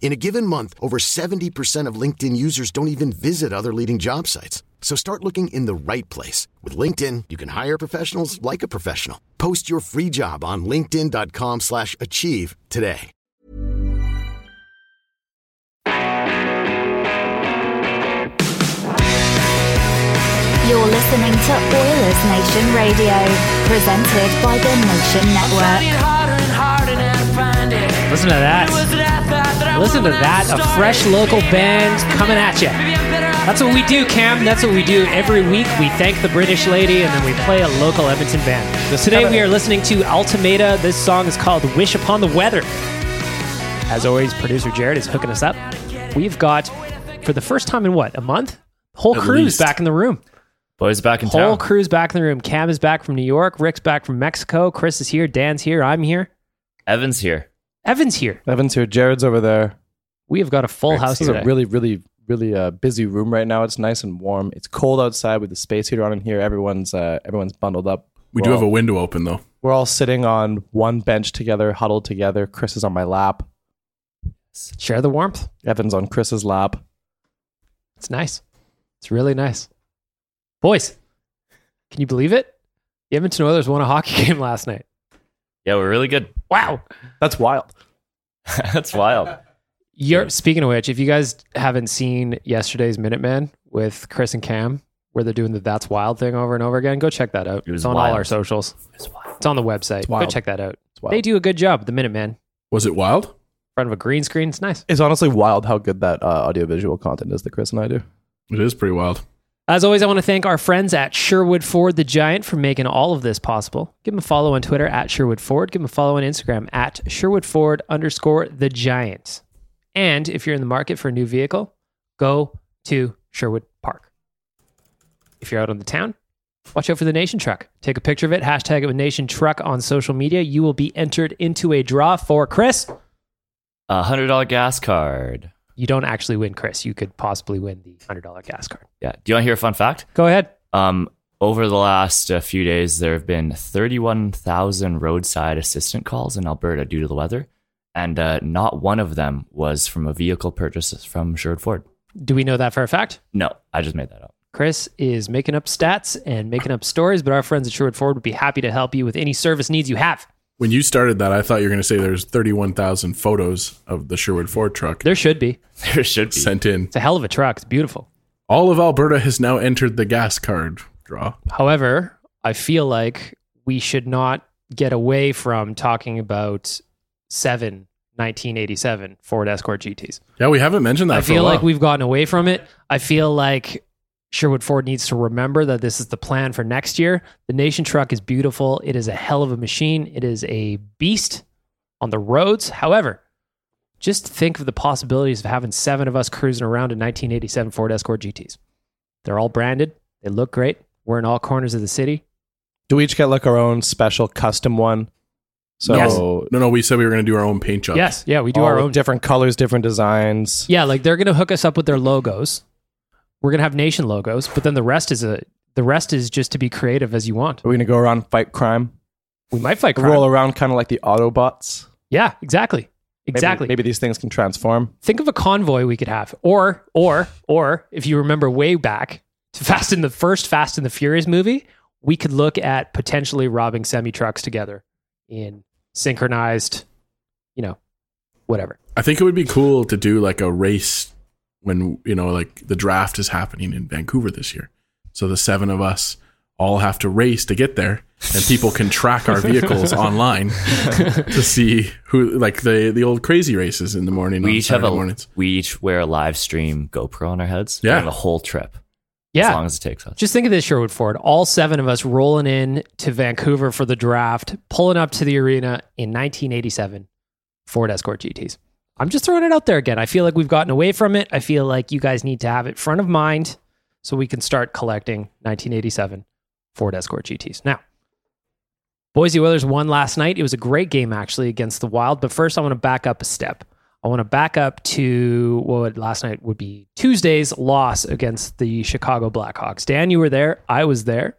In a given month, over 70% of LinkedIn users don't even visit other leading job sites. So start looking in the right place. With LinkedIn, you can hire professionals like a professional. Post your free job on linkedin.com slash achieve today. You're listening to Oilers Nation Radio, presented by the Nation Network. Listen to that. Listen to that. A fresh local band coming at you. That's what we do, Cam. That's what we do every week. We thank the British lady and then we play a local Edmonton band. So today we are listening to Ultimata. This song is called Wish Upon the Weather. As always, producer Jared is hooking us up. We've got, for the first time in what, a month? Whole At crew's least. back in the room. Boys back in Whole town. crew's back in the room. Cam is back from New York. Rick's back from Mexico. Chris is here. Dan's here. I'm here. Evan's here. Evan's here. Evan's here. Jared's over there. We have got a full Rick's house This is today. a really, really, really uh, busy room right now. It's nice and warm. It's cold outside with the space heater on in here. Everyone's uh, everyone's bundled up. We We're do have all- a window open though. We're all sitting on one bench together, huddled together. Chris is on my lap. Share the warmth. Evan's on Chris's lap. It's nice. It's really nice. Boys, can you believe it? The Edmonton Oilers won a hockey game last night. Yeah, we're really good. Wow. That's wild. That's wild. You're speaking of which, if you guys haven't seen yesterday's Minuteman with Chris and Cam, where they're doing the That's Wild thing over and over again, go check that out. It was it's on all our socials. It's on the website. Go wild. check that out. It's wild. They do a good job, the Minuteman. Was it wild? In front of a green screen. It's nice. It's honestly wild how good that uh, audiovisual content is that Chris and I do. It is pretty wild. As always, I want to thank our friends at Sherwood Ford the Giant for making all of this possible. Give them a follow on Twitter at Sherwood Ford. Give them a follow on Instagram at Sherwood Ford underscore the Giant. And if you're in the market for a new vehicle, go to Sherwood Park. If you're out on the town, watch out for the Nation Truck. Take a picture of it, hashtag it with Nation Truck on social media. You will be entered into a draw for Chris. A hundred dollar gas card. You don't actually win, Chris. You could possibly win the $100 gas card. Yeah. Do you want to hear a fun fact? Go ahead. Um, over the last uh, few days, there have been 31,000 roadside assistant calls in Alberta due to the weather, and uh, not one of them was from a vehicle purchase from Sherwood Ford. Do we know that for a fact? No, I just made that up. Chris is making up stats and making up stories, but our friends at Sherwood Ford would be happy to help you with any service needs you have. When you started that, I thought you were going to say there's 31,000 photos of the Sherwood Ford truck There should be. There should be. sent in. It's a hell of a truck. It's beautiful. All of Alberta has now entered the gas card draw. However, I feel like we should not get away from talking about seven 1987 Ford Escort GTs. Yeah, we haven't mentioned that I for a feel while. like we've gotten away from it. I feel like Sherwood Ford needs to remember that this is the plan for next year. The Nation truck is beautiful. It is a hell of a machine. It is a beast on the roads. However, just think of the possibilities of having seven of us cruising around in 1987 Ford Escort GTs. They're all branded. They look great. We're in all corners of the city. Do we each get like our own special custom one? So Yes. No, no, we said we were going to do our own paint job. Yes, yeah, we do all our own. different colors, different designs. Yeah, like they're gonna hook us up with their logos. We're gonna have nation logos, but then the rest is a the rest is just to be creative as you want. Are we gonna go around fight crime? We might fight crime. Roll around kind of like the Autobots. Yeah, exactly, Maybe- exactly. Maybe, these things can transform. Think of a convoy we could have, or or or if you remember way back to Fast in the first Fast and the Furious movie, we could look at potentially robbing semi trucks together in synchronized, you know, whatever. I think it would be cool to do like a race when, you know, like the draft is happening in Vancouver this year. So the seven of us all have to race to get there and people can track our vehicles online to see who like the the old crazy races in the morning We on each have a mornings. we each wear a live stream GoPro on our heads. Yeah. for the whole trip. Yeah, as long as it takes us. Just think of this, Sherwood Ford. All seven of us rolling in to Vancouver for the draft, pulling up to the arena in 1987 Ford Escort GTs. I'm just throwing it out there again. I feel like we've gotten away from it. I feel like you guys need to have it front of mind so we can start collecting 1987 Ford Escort GTs. Now, Boise Oilers won last night. It was a great game actually against the Wild. But first, I want to back up a step. I want to back up to what last night would be Tuesday's loss against the Chicago Blackhawks. Dan, you were there. I was there.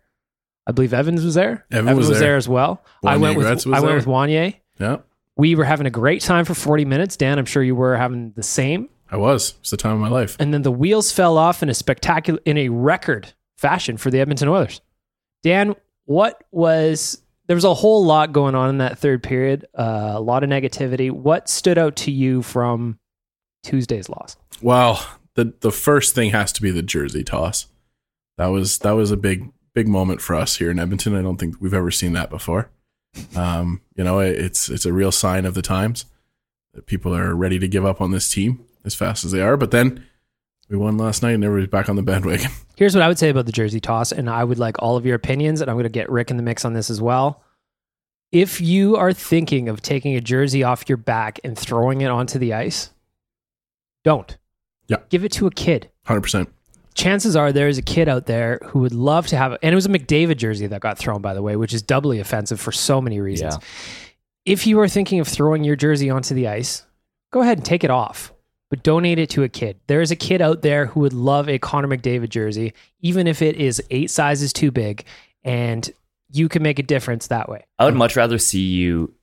I believe Evans was there. Evan was there. as well. I went with Gretz was I went there. with Wanye. Yeah, We were having a great time for 40 minutes. Dan, I'm sure you were having the same. I was. It's the time of my life. And then the wheels fell off in a spectacular, in a record fashion for the Edmonton Oilers. Dan, what was there was a whole lot going on in that third period, uh, a lot of negativity. What stood out to you from Tuesday's loss? Well, the the first thing has to be the jersey toss. That was that was a big big moment for us here in Edmonton. I don't think we've ever seen that before. Um, you know, it, it's it's a real sign of the times that people are ready to give up on this team as fast as they are. But then we won last night, and everybody's back on the bandwagon. Here's what I would say about the jersey toss, and I would like all of your opinions, and I'm going to get Rick in the mix on this as well. If you are thinking of taking a jersey off your back and throwing it onto the ice, don't. Yeah. Give it to a kid. Hundred percent. Chances are there is a kid out there who would love to have and it was a McDavid jersey that got thrown by the way which is doubly offensive for so many reasons. Yeah. if you are thinking of throwing your jersey onto the ice go ahead and take it off but donate it to a kid. There is a kid out there who would love a Connor McDavid jersey even if it is eight sizes too big and you can make a difference that way. I would much rather see you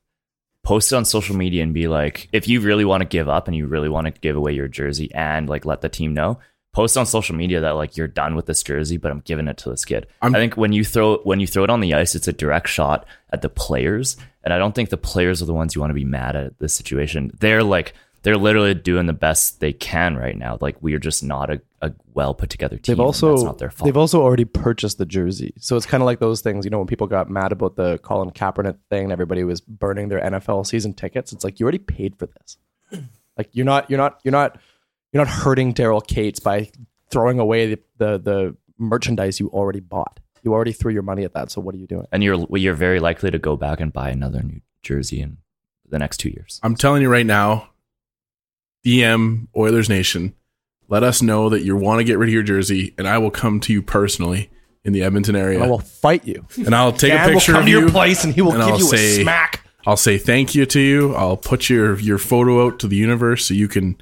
post it on social media and be like, if you really want to give up and you really want to give away your jersey and like let the team know, post on social media that like you're done with this jersey, but I'm giving it to this kid. I'm- I think when you throw when you throw it on the ice, it's a direct shot at the players, and I don't think the players are the ones you want to be mad at this situation. They're like they're literally doing the best they can right now. Like we are just not a, a well put together team. They've also that's not their fault. they've also already purchased the jersey, so it's kind of like those things. You know, when people got mad about the Colin Kaepernick thing, and everybody was burning their NFL season tickets. It's like you already paid for this. Like you're not you're not you're not you're not hurting Daryl Katz by throwing away the, the the merchandise you already bought. You already threw your money at that. So what are you doing? and you're you're very likely to go back and buy another new jersey in the next two years. I'm telling you right now, DM Oilers Nation, let us know that you want to get rid of your jersey, and I will come to you personally in the Edmonton area, I will fight you. and I'll take Dan a picture will come of to your place and he will and give I'll you say- a smack. I'll say thank you to you. I'll put your your photo out to the universe so you can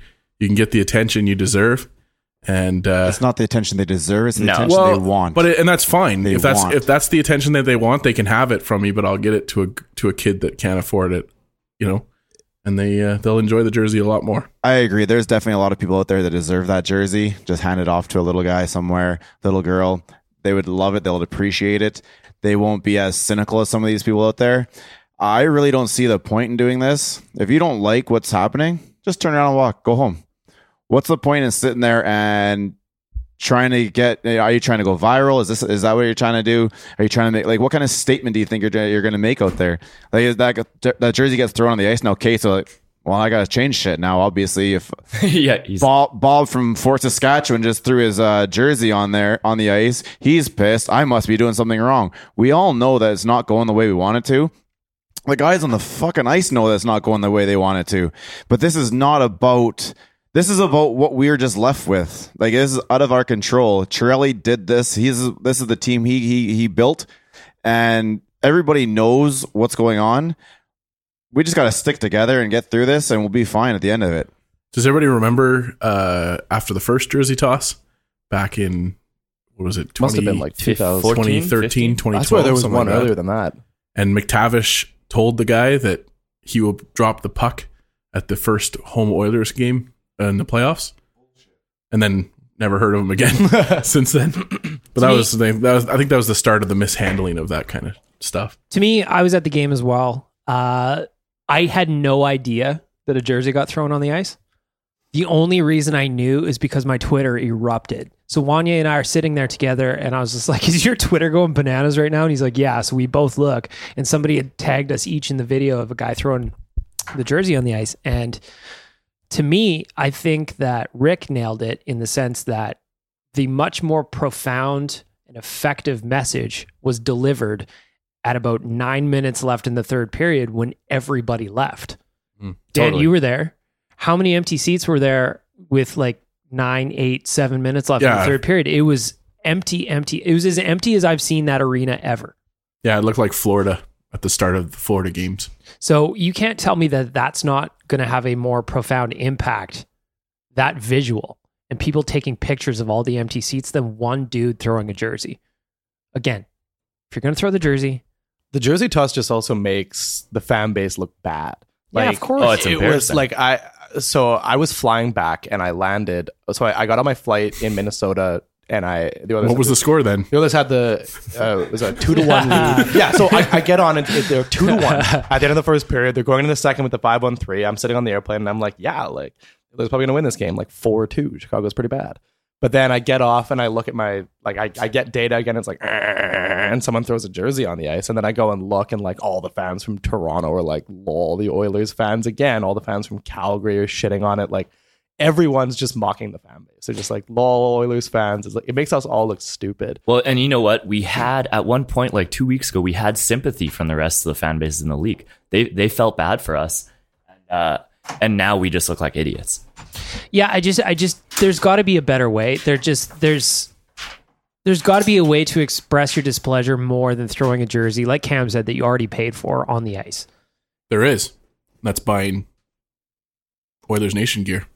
you can get the attention you deserve. And uh, It's not the attention they deserve; it's the No. attention they want. but it, and that's fine. They if that's want. if that's the attention that they want, they can have it from me. But I'll get it to a to a kid that can't afford it. You know, and they uh, they'll enjoy the jersey a lot more. I agree. There's definitely a lot of people out there that deserve that jersey. Just hand it off to a little guy somewhere, little girl. They would love it. They'll appreciate it. They won't be as cynical as some of these people out there. I really don't see the point in doing this. If you don't like what's happening, just turn around and walk. Go home. What's the point in sitting there and trying to get? Are you trying to go viral? Is this is that what you're trying to do? Are you trying to make like what kind of statement do you think you're you're going to make out there? Like is that that jersey gets thrown on the ice now. Okay, so like, well, I got to change shit now. Obviously, if yeah, he's Bob, Bob from Fort Saskatchewan just threw his uh, jersey on there on the ice, he's pissed. I must be doing something wrong. We all know that it's not going the way we want it to. The guys on the fucking ice know that it's not going the way they want it to. But this is not about. This is about what we're just left with. Like this is out of our control. Chiarelli did this. He's this is the team he he he built, and everybody knows what's going on. We just got to stick together and get through this, and we'll be fine at the end of it. Does everybody remember uh, after the first jersey toss back in what was it? Must have been like 2000. 2013, 2012. I swear there was one like earlier than that. And MacTavish told the guy that he will drop the puck at the first home Oilers game in the playoffs, and then never heard of him again since then. But that me- was, the, that was I think that was the start of the mishandling of that kind of stuff. To me, I was at the game as well. Uh, I had no idea that a jersey got thrown on the ice. The only reason I knew is because my Twitter erupted. So Wanye and I are sitting there together, and I was just like, "Is your Twitter going bananas right now?" And he's like, "Yeah." So we both look, and somebody had tagged us each in the video of a guy throwing the jersey on the ice. And to me, I think that Rick nailed it in the sense that the much more profound and effective message was delivered at about nine minutes left in the third period when everybody left. Hmm, Dan, totally. you were there. How many empty seats were there with like nine, eight, seven minutes left in the third period? It was empty, empty. It was as empty as I've seen that arena ever. Yeah, it looked like Florida at the start of the Florida games. So you can't tell me that that's not going to have a more profound impact, that visual, and people taking pictures of all the empty seats than one dude throwing a jersey. Again, if you're going to throw the jersey, The jersey toss just also makes the fan base look bad. yeah, of course. Oh, it's it was like I so I was flying back and I landed. So I, I got on my flight in Minnesota and I the others What was the score then? the others had the uh, it was a two to one lead. Yeah, so I, I get on and it- they're two to one at the end of the first period. They're going into the second with the five one three. I'm sitting on the airplane and I'm like, yeah, like they're probably gonna win this game, like four two. Chicago's pretty bad. But then I get off and I look at my like I, I get data again. It's like and someone throws a jersey on the ice, and then I go and look and like all the fans from Toronto are like lol. The Oilers fans again. All the fans from Calgary are shitting on it. Like everyone's just mocking the fan base. They're just like lol Oilers fans. It's like it makes us all look stupid. Well, and you know what? We had at one point, like two weeks ago, we had sympathy from the rest of the fan bases in the league. They they felt bad for us, and, uh, and now we just look like idiots. Yeah, I just, I just, there's got to be a better way. There just, there's, there's got to be a way to express your displeasure more than throwing a jersey, like Cam said, that you already paid for on the ice. There is. That's buying Oilers Nation gear.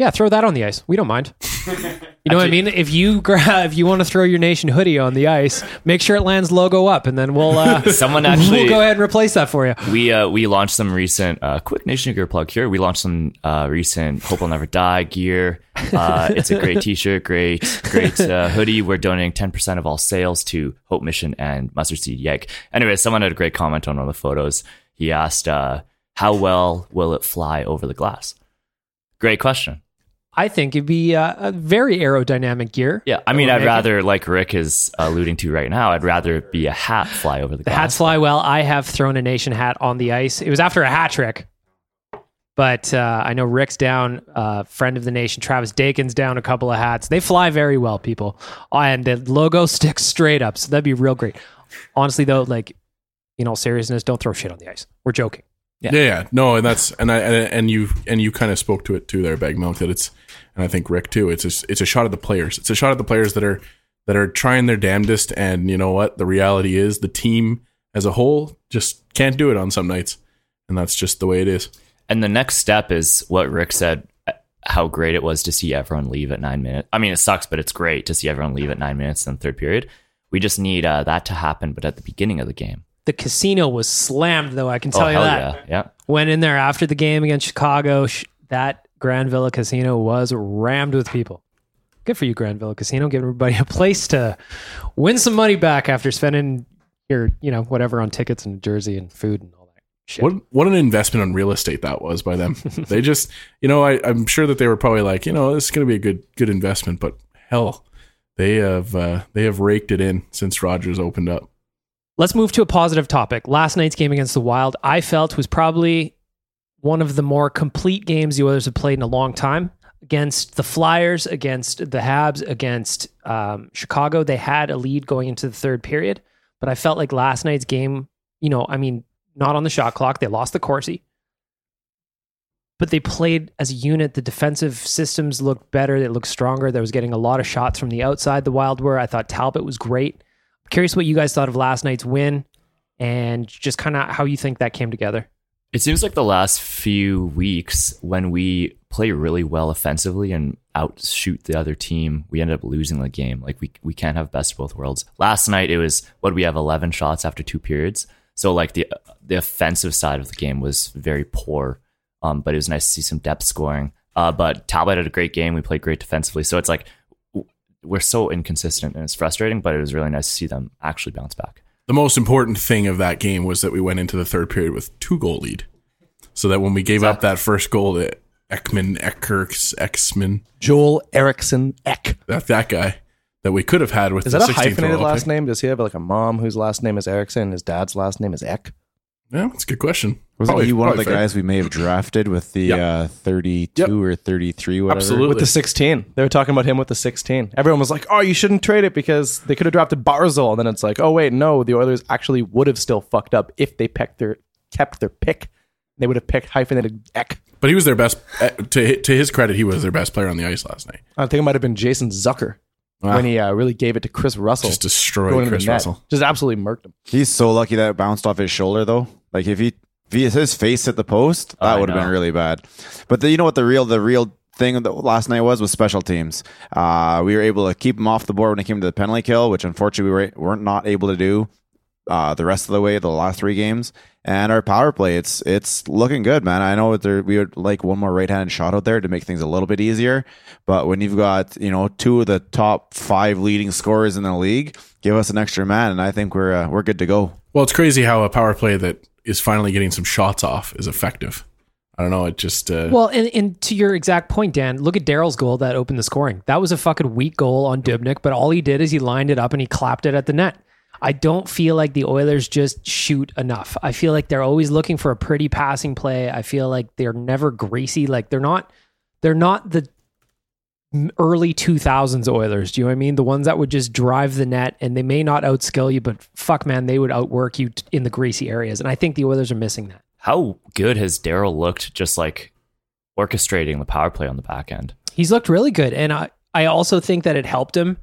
Yeah, throw that on the ice. We don't mind. You know what I mean? If you grab, if you want to throw your nation hoodie on the ice, make sure it lands logo up, and then we'll uh, Someone actually we'll go ahead and replace that for you. we uh, we launched some recent uh, quick nation gear plug here. We launched some uh, recent Hope Will Never Die gear. Uh, it's a great T-shirt, great great uh, hoodie. We're donating ten percent of all sales to Hope Mission and Mustard Seed Yank. Anyway, someone had a great comment on one of the photos. He asked, uh, "How well will it fly over the glass?" Great question. I think it'd be uh, a very aerodynamic gear. Yeah, I mean, I'd rather, like Rick is alluding to right now, I'd rather it be a hat fly over the, The glass. hats fly well. I have thrown a nation hat on the ice. It was after a hat trick, but uh, I know Rick's down. Uh, friend of the nation, Travis Dakin's down a couple of hats. They fly very well, people, and the logo sticks straight up. So that'd be real great. Honestly, though, like in all seriousness, don't throw shit on the ice. We're joking. Yeah. yeah, no, and that's and I and, you and you kind of spoke to it too there, Baggedmilk. That it's and I think Rick too. It's a, it's a shot at the players. It's a shot at the players that are that are trying their damnedest, and you know what? The reality is the team as a whole just can't do it on some nights, and that's just the way it is. And the next step is what Rick said how great it was to see everyone leave at nine minutes. I mean, it sucks, but it's great to see everyone leave at nine minutes in the third period. We just need uh, that to happen, but at the beginning of the game. The casino was slammed, though. I can tell oh, you that. yeah. Yeah. Went in there after the game against Chicago. Sh- that Grand Villa Casino was rammed with people. Good for you, Grand Villa Casino, Give everybody a place to win some money back after spending your, you know, whatever on tickets and jersey and food and all that shit. What what an investment on real estate that was by them. they just, you know, I, I'm sure that they were probably like, you know, this is going to be a good good investment, but hell, they have uh, they have raked it in since Rogers opened up. Let's move to a positive topic. Last night's game against the Wild, I felt was probably one of the more complete games the Oilers have played in a long time against the Flyers, against the Habs, against um, Chicago. They had a lead going into the third period, but I felt like last night's game, you know, I mean, not on the shot clock. They lost the Corsi, but they played as a unit. The defensive systems looked better. They looked stronger. They was getting a lot of shots from the outside. The Wild were. I thought Talbot was great. Curious what you guys thought of last night's win and just kind of how you think that came together. It seems like the last few weeks, when we play really well offensively and outshoot the other team, we end up losing the game. Like we we can't have best of both worlds. Last night it was what we have eleven shots after two periods. So like the the offensive side of the game was very poor. Um, but it was nice to see some depth scoring. Uh, but Talbot had a great game. We played great defensively. So it's like we're so inconsistent and it's frustrating. But it was really nice to see them actually bounce back. The most important thing of that game was that we went into the third period with two goal lead, so that when we gave up that first goal to Ekman Eckers Exman, Joel Eriksson Ek. that that guy that we could have had with Is the that a hyphenated last pick. name? Does he have like a mom whose last name is Erickson? And his dad's last name is Ek. Yeah, that's a good question. Wasn't Probably- he one of the fair. guys we may have drafted with the Yep. uh, 32 Yep. or 33, whatever? Absolutely. With the 16. They were talking about him with the 16. Everyone was like, oh, you shouldn't trade it because they could have drafted Barzal. And then it's like, oh, wait, no, the Oilers actually would have still fucked up if they picked their, kept their pick. They would have picked hyphenated Ek. But he was their best. eh, To to his credit, he was their best player on the ice last night. I think it might have been Jason Zucker when he uh, really gave it to Kris Russell. Just destroyed Kris. Russell. Just absolutely murked him. He's so lucky that it bounced off his shoulder, though. Like if he if he, his face hit the post, that I would have been really bad. But the, you know what the real the real thing of the, last night was was special teams. Uh, we were able to keep him off the board when it came to the penalty kill, which unfortunately we were, weren't not able to do uh, the rest of the way the last three games. And our power play, it's it's looking good, man. I know there we would like one more right-handed shot out there to make things a little bit easier. But when you've got you know two of the top five leading scorers in the league, give us an extra man, and I think we're uh, we're good to go. Well, it's crazy how a power play that is finally getting some shots off is effective. I don't know. It just uh, Well, and, and to your exact point, Dan, look at Darnell's goal that opened the scoring. That was a fucking weak goal on Dubnyk, but all he did is he lined it up and he clapped it at the net. I don't feel like the Oilers just shoot enough. I feel like they're always looking for a pretty passing play. I feel like they're never greasy. Like they're not they're not the early 2000s Oilers. Do you know what I mean? The ones that would just drive the net and they may not outskill you, but fuck man, they would outwork you in the greasy areas. And I think the Oilers are missing that. How good has Darnell looked just like orchestrating the power play on the back end? He's looked really good, and I I also think that it helped him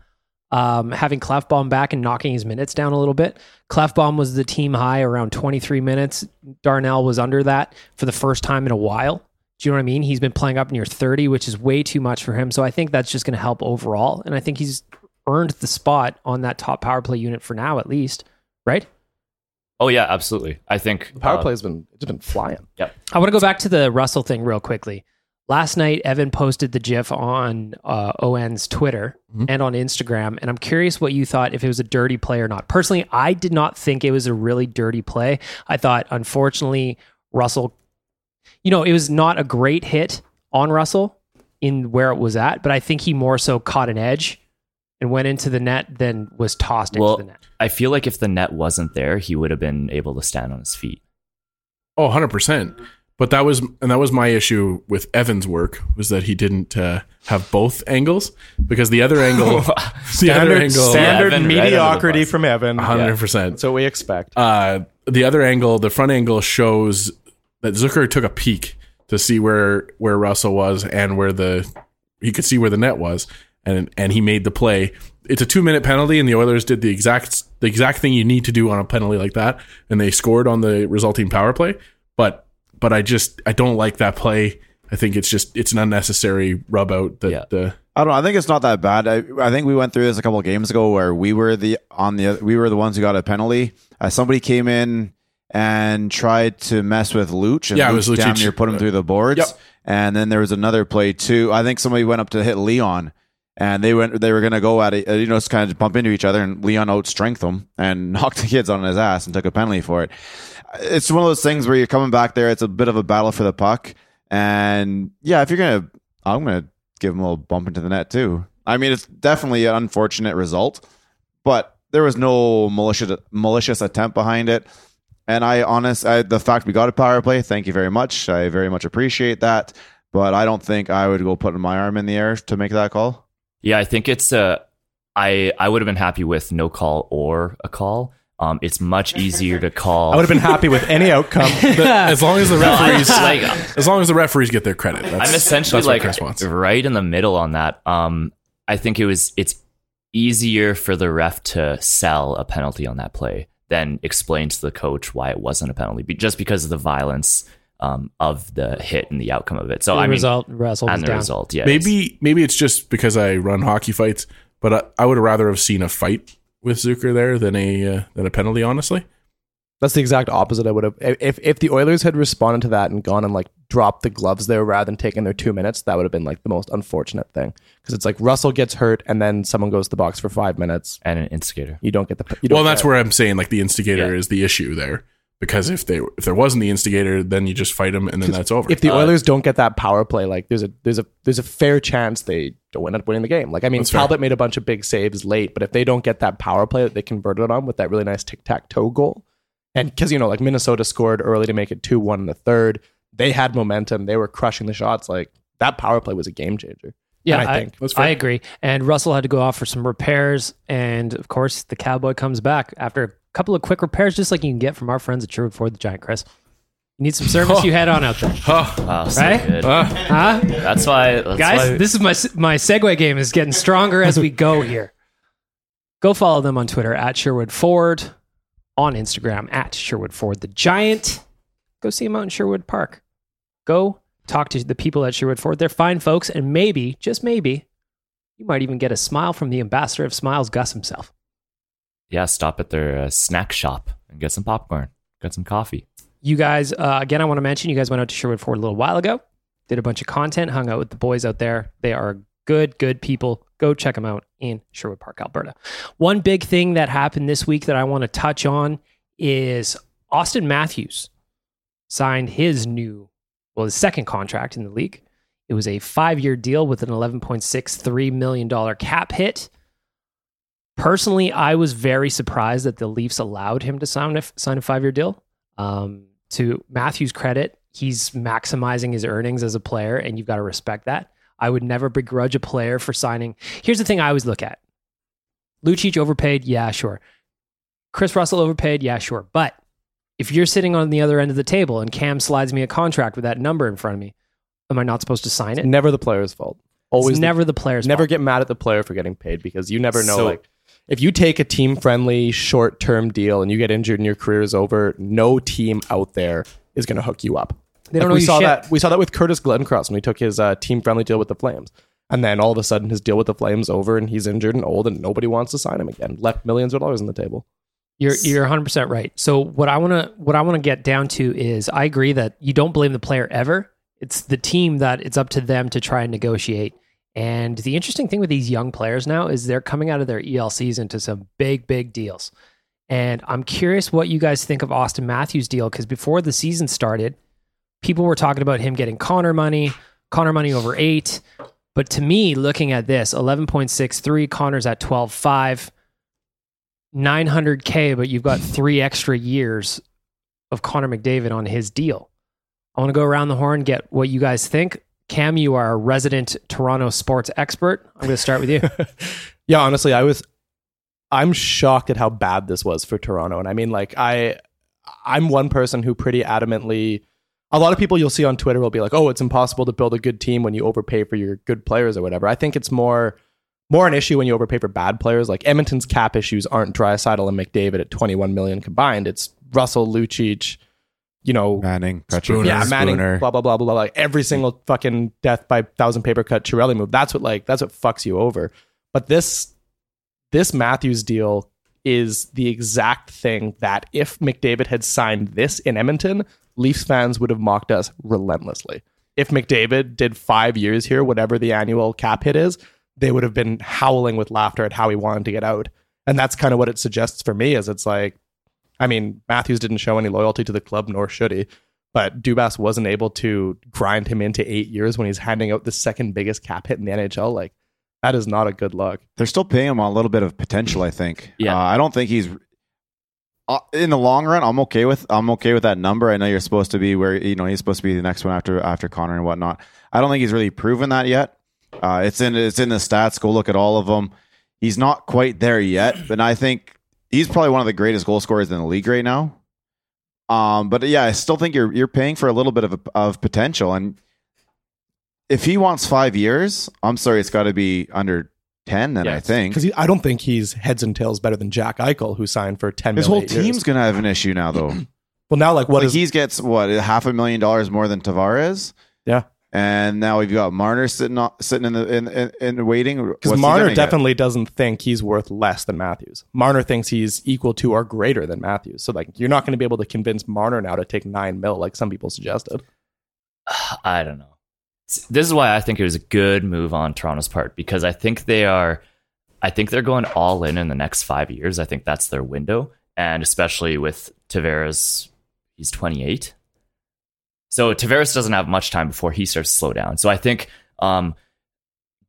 um, having Klefbom back and knocking his minutes down a little bit. Klefbom was the team high around 23 minutes. Darnell was under that for the first time in a while. Do you know what I mean? He's been playing up near 30, which is way too much for him. So I think that's just going to help overall, and I think he's earned the spot on that top power play unit for now, at least. Right? Oh yeah, absolutely. I think The power uh, play's been it's been flying. Yep. I want to go back to the Russell thing real quickly. Last night, Evan posted the GIF on uh, ON's Twitter and on Instagram, and I'm curious what you thought if it was a dirty play or not. Personally, I did not think it was a really dirty play. I thought, unfortunately, Russell, you know, it was not a great hit on Russell in where it was at, but I think he more so caught an edge and went into the net than was tossed into the net. I feel like if the net wasn't there, he would have been able to stand on his feet. oh, 100 percent. But that was and that was my issue with Evan's work was that he didn't uh, have both angles because the other angle, the other Standard, angle, standard Evan, right the mediocrity bus. from Evan. hundred percent. That's what we expect. Uh, the other angle, the front angle shows that Zucker took a peek to see where where Russell was and where the he could see where the net was, and and he made the play. It's a two minute penalty, and the Oilers did the exact the exact thing you need to do on a penalty like that, and they scored on the resulting power play. But but I just I don't like that play. I think it's just it's an unnecessary rub out that Yeah. uh, I don't know. I think it's not that bad. I, I think we went through this a couple of games ago where we were the on the we were the ones who got a penalty. Uh, somebody came in and tried to mess with Luch, and Yeah, it Luch was Lucic. damn near put him through the boards. Yep. And then there was another play too. I think somebody went up to hit Leon, and they went they were going to go at it, uh, you know, just kind of bump into each other, and Leon outstrengthed them and knocked the kids on his ass and took a penalty for it. It's one of those things where you're coming back there. It's a bit of a battle for the puck, and yeah, if you're gonna, I'm gonna give him a little bump into the net too. I mean, it's definitely an unfortunate result, but there was no malicious malicious attempt behind it. And I honest, I, the fact we got a power play, thank you very much. I very much appreciate that. But I don't think I would go putting my arm in the air to make that call. Yeah, I think it's uh I I would have been happy with no call or a call. Um, it's much easier to call. I would have been happy with any outcome. As long as the referees, like as long as the referees get their credit. That's, I'm essentially that's what like Chris wants. right in the middle on that. Um, I think it was it's easier for the ref to sell a penalty on that play than explain to the coach why it wasn't a penalty, be- just because of the violence um, of the hit and the outcome of it. So the I mean, result, Russell and the down. result, yeah, it's- Maybe maybe it's just because I run hockey fights, but I, I would rather have seen a fight with Zucker there than a uh, than a penalty. Honestly, That's the exact opposite. I would have if if the Oilers had responded to that and gone and like dropped the gloves there rather than taking their two minutes. That would have been like the most unfortunate thing because it's like Russell gets hurt and then someone goes to the box for five minutes. and an instigator. You don't get the. You don't well, that's get- where I'm saying like the instigator Yeah. is the issue there because if they if there wasn't the instigator, then you just fight him and then that's over. if the Uh, Oilers don't get that power play, like there's a there's a there's a fair chance they don't end up winning the game. Like I mean, That's fair. Talbot made a bunch of big saves late, but if they don't get that power play that they converted on with that really nice tic tac toe goal, and because you know like Minnesota scored early to make it two one in the third, they had momentum, they were crushing the shots. Like that power play was a game changer. Yeah, And I I, think- That's fair. I agree. And Russell had to go off for some repairs, and of course, the Cowboy comes back after a couple of quick repairs, just like you can get from our friends at Sherwood Ford, the Giant Chris. You need some service, you head on out there, Oh, Wow, so Right? good. huh? That's why, that's Guys, why- this is my my segue game is getting stronger as we go here. Go follow them on Twitter at Sherwood Ford, on Instagram at Sherwood Ford the Giant. Go see them out in Sherwood Park. Go talk to the people at Sherwood Ford. They're fine folks, and maybe, just maybe, you might even get a smile from the ambassador of smiles, Gus himself. Yeah, stop at their uh, snack shop and get some popcorn, get some coffee. You guys, uh, again, I want to mention you guys went out to Sherwood Ford a little while ago, did a bunch of content, hung out with the boys out there. They are good, good people. Go check them out in Sherwood Park, Alberta. One big thing that happened this week that I want to touch on is Auston Matthews signed his new, well, his second contract in the league. It was a five year deal with an $11.63 million cap hit. Personally, I was very surprised that the Leafs allowed him to sign a, sign a five year deal. Um, to Matthew's credit, he's maximizing his earnings as a player, and you've got to respect that. I would never begrudge a player for signing. Here's the thing I always look at Lucic overpaid, yeah, sure. Kris Russell overpaid, yeah, sure. But if you're sitting on the other end of the table and Cam slides me a contract with that number in front of me, am I not supposed to sign it? Never the player's fault. Always the- never the player's fault. never fault. get mad at the player for getting paid because you never know So- like if you take a team friendly short term deal and you get injured and your career is over no team out there is going to hook you up They don't Like, know we saw shit. that we saw that with Curtis Glencross when he took his uh, team friendly deal with the Flames and then all of a sudden his deal with the Flames over and he's injured and old and nobody wants to sign him again left millions of dollars on the table You're you're 100 percent right. So what I want to what I want to get down to is I agree that you don't blame the player ever. It's the team that it's up to them to try and negotiate. And the interesting thing with these young players now is they're coming out of their ELCs into some big big deals. And I'm curious what you guys think of Auston Matthews' deal because before the season started, people were talking about him getting Connor money, Connor money over eight. But to me, looking at this, 11.63, Connor's at 12.5. 900k, but you've got three extra years of Connor McDavid on his deal. I want to go around the horn, get what you guys think. Cam, you are a resident Toronto sports expert. I'm going to start with you. yeah honestly i was i'm shocked at how bad this was for toronto and i mean like i i'm one person who pretty adamantly a lot of people you'll see on twitter will be like oh it's impossible to build a good team when you overpay for your good players or whatever i think it's more more an issue when you overpay for bad players like edmonton's cap issues aren't Draisaitl and mcdavid at 21 million combined it's russell lucic you know Manning, Spooner. Yeah, Manning, Spooner. blah blah blah blah blah. Like every single fucking death by thousand paper cut Chiarelli move. That's what like that's what fucks you over. But this this Matthews deal is the exact thing that if McDavid had signed this in Edmonton, Leafs fans would have mocked us relentlessly. If McDavid did five years here, whatever the annual cap hit is, they would have been howling with laughter at how he wanted to get out. And that's kind of what it suggests for me is it's like I mean, Matthews didn't show any loyalty to the club, nor should he. But Dubas wasn't able to grind him into eight years when he's handing out the second biggest cap hit in the NHL. Like, that is not a good look. They're still paying him a little bit of potential, I think. Yeah. Uh, I don't think he's. uh, in the long run, I'm okay with I'm okay with that number. I know you're supposed to be where you know he's supposed to be the next one after after Connor and whatnot. I don't think he's really proven that yet. Uh, it's in it's in the stats. Go look at all of them. He's not quite there yet, but I think he's probably one of the greatest goal scorers in the league right now. Um, but yeah, I still think you're you're paying for a little bit of of potential, and if he wants five years, I'm sorry, it's got to be under ten. Then I think Because I don't think he's heads and tails better than Jack Eichel, who signed for ten. his million whole eight team's years. gonna have an issue now, though. Well, now like what like is he gets what half a million dollars more than Tavares, yeah? And now we've got Marner sitting sitting in the in in, in waiting Because Marner gonna get? definitely doesn't think he's worth less than Matthews. Marner thinks he's equal to or greater than Matthews. So like you're not going to be able to convince Marner now to take nine mil like some people suggested. I don't know. This is why I think it was a good move on Toronto's part because I think they are, I think they're going all in in the next five years. I think that's their window, and especially with Tavares, he's 28. So Tavares doesn't have much time before he starts to slow down. So I think um,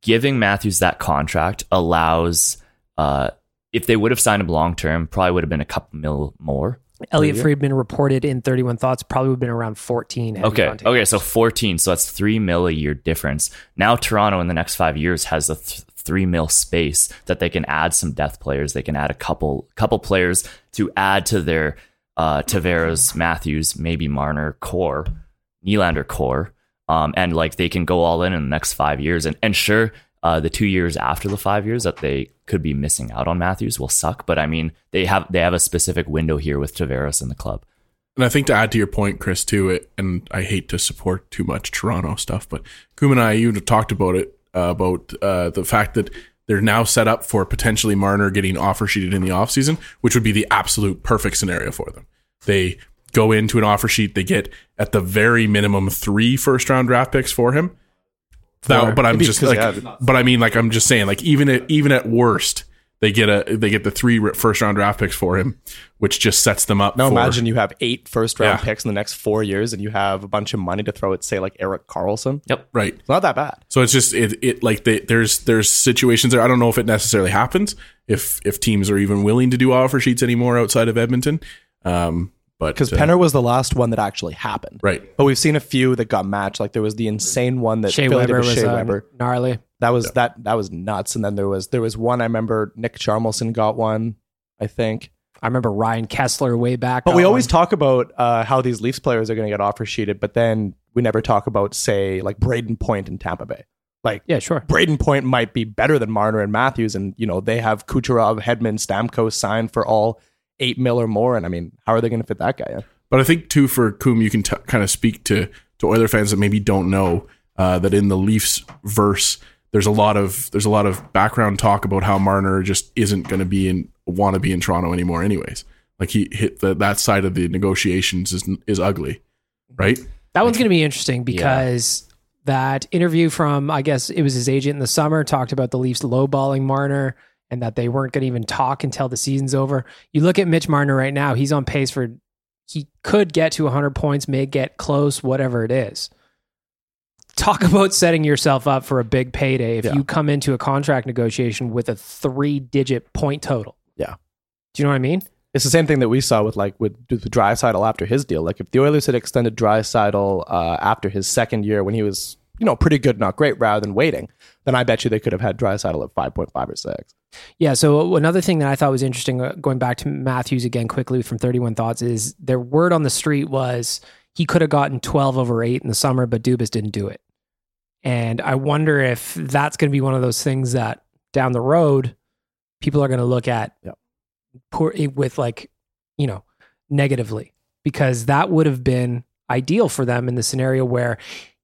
giving Matthews that contract allows, uh, if they would have signed him long term, probably would have been a couple mil more. Elliotte? Friedman reported in 31 Thoughts probably would have been around 14. Okay. Okay. So 14. So that's three mil a year difference. Now Toronto in the next five years has a th- three mil space that they can add some depth players. They can add a couple couple players to add to their uh, Tavares, Matthews, maybe Marner core, Nylander core, um, and like they can go all in in the next five years. And and sure, uh, the two years after the five years that they could be missing out on Matthews will suck. But I mean, they have they have a specific window here with Tavares in the club. And I think to add to your point, Chris, too, it, and I hate to support too much Toronto stuff, but Kum and I, you talked about it, uh, about uh, the fact that they're now set up for potentially Marner getting offer sheeted in the offseason, which would be the absolute perfect scenario for them. They go into an offer sheet, they get at the very minimum three first round draft picks for him. That- but I'm Maybe just like, yeah, but I mean, like, I'm just saying, like, even at, even at worst, they get a they get the three first round draft picks for him, which just sets them up. Now for, imagine you have eight first round Yeah. picks in the next four years, and you have a bunch of money to throw at say like Erik Karlsson. Yep. right. It's not that bad. So it's just it it like they, there's there's situations there. I don't know if it necessarily happens if if teams are even willing to do offer sheets anymore outside of Edmonton. Um, but Because uh, Penner was the last one that actually happened. right, But we've seen a few that got matched. Like there was the insane one that Shea Philly did Weber was Shea uh, Weber. gnarly. That was that that was nuts. And then there was there was one I remember Nick Charmelson got one, I think. I remember Ryan Kesler way back. But we always one. talk about uh, how these Leafs players are going to get offer sheeted, but then we never talk about say like Brayden Point in Tampa Bay. Like Yeah, sure. Brayden Point might be better than Marner and Matthews, and you know they have Kucherov, Hedman, Stamkos signed for all eight mil or more. And I mean, how are they going to fit that guy in? but I think too for Coom, you can t- kind of speak to to Oiler fans that maybe don't know uh, that in the Leafs verse, there's a lot of there's a lot of background talk about how Marner just isn't going to be in want to be in Toronto anymore, anyways. Like he hit the that side of the negotiations is is ugly, right? That one's going to be interesting because that interview from, I guess it was his agent in the summer, talked about the Leafs lowballing Marner and that they weren't going to even talk until the season's over. You look at Mitch Marner right now, he's on pace for, he could get to 100 points, may get close, whatever it is. Talk about setting yourself up for a big payday if Yeah. you come into a contract negotiation with a three digit point total. Yeah. Do you know what I mean? It's the same thing that we saw with like with, with Draisaitl after his deal. Like if the Oilers had extended Draisaitl uh, after his second year when he was you know pretty good, not great, rather than waiting, then I bet you they could have had Draisaitl at five point five or six. Yeah. So another thing that I thought was interesting, uh, going back to Matthews again quickly from 31 Thoughts, is their word on the street was he could have gotten 12 over 8 in the summer, but Dubas didn't do it. And I wonder if that's going to be one of those things that down the road, people are going to look at Yep. poor, with like, you know, negatively, because that would have been ideal for them in the scenario where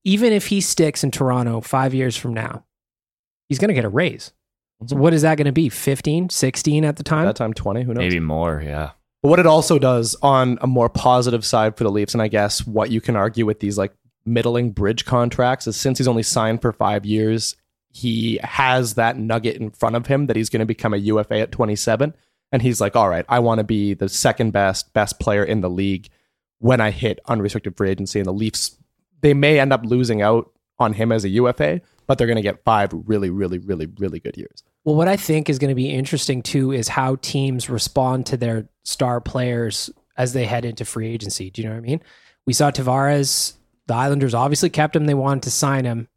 even if he sticks in Toronto five years from now, he's going to get a raise. So what is that going to be? 15, 16 at the At time? that time, twenty, who knows? Maybe more. Yeah. But what it also does on a more positive side for the Leafs, and I guess what you can argue with these like middling bridge contracts is since he's only signed for five years, he has that nugget in front of him that he's going to become a UFA at 27. And he's like, all right, I want to be the second best, best player in the league when I hit unrestricted free agency. And the Leafs, they may end up losing out on him as a UFA, but they're going to get five really, really, really, really good years. Well, what I think is going to be interesting too is how teams respond to their star players as they head into free agency. Do you know what I mean? We saw Tavares, the Islanders obviously kept him. They wanted to sign him.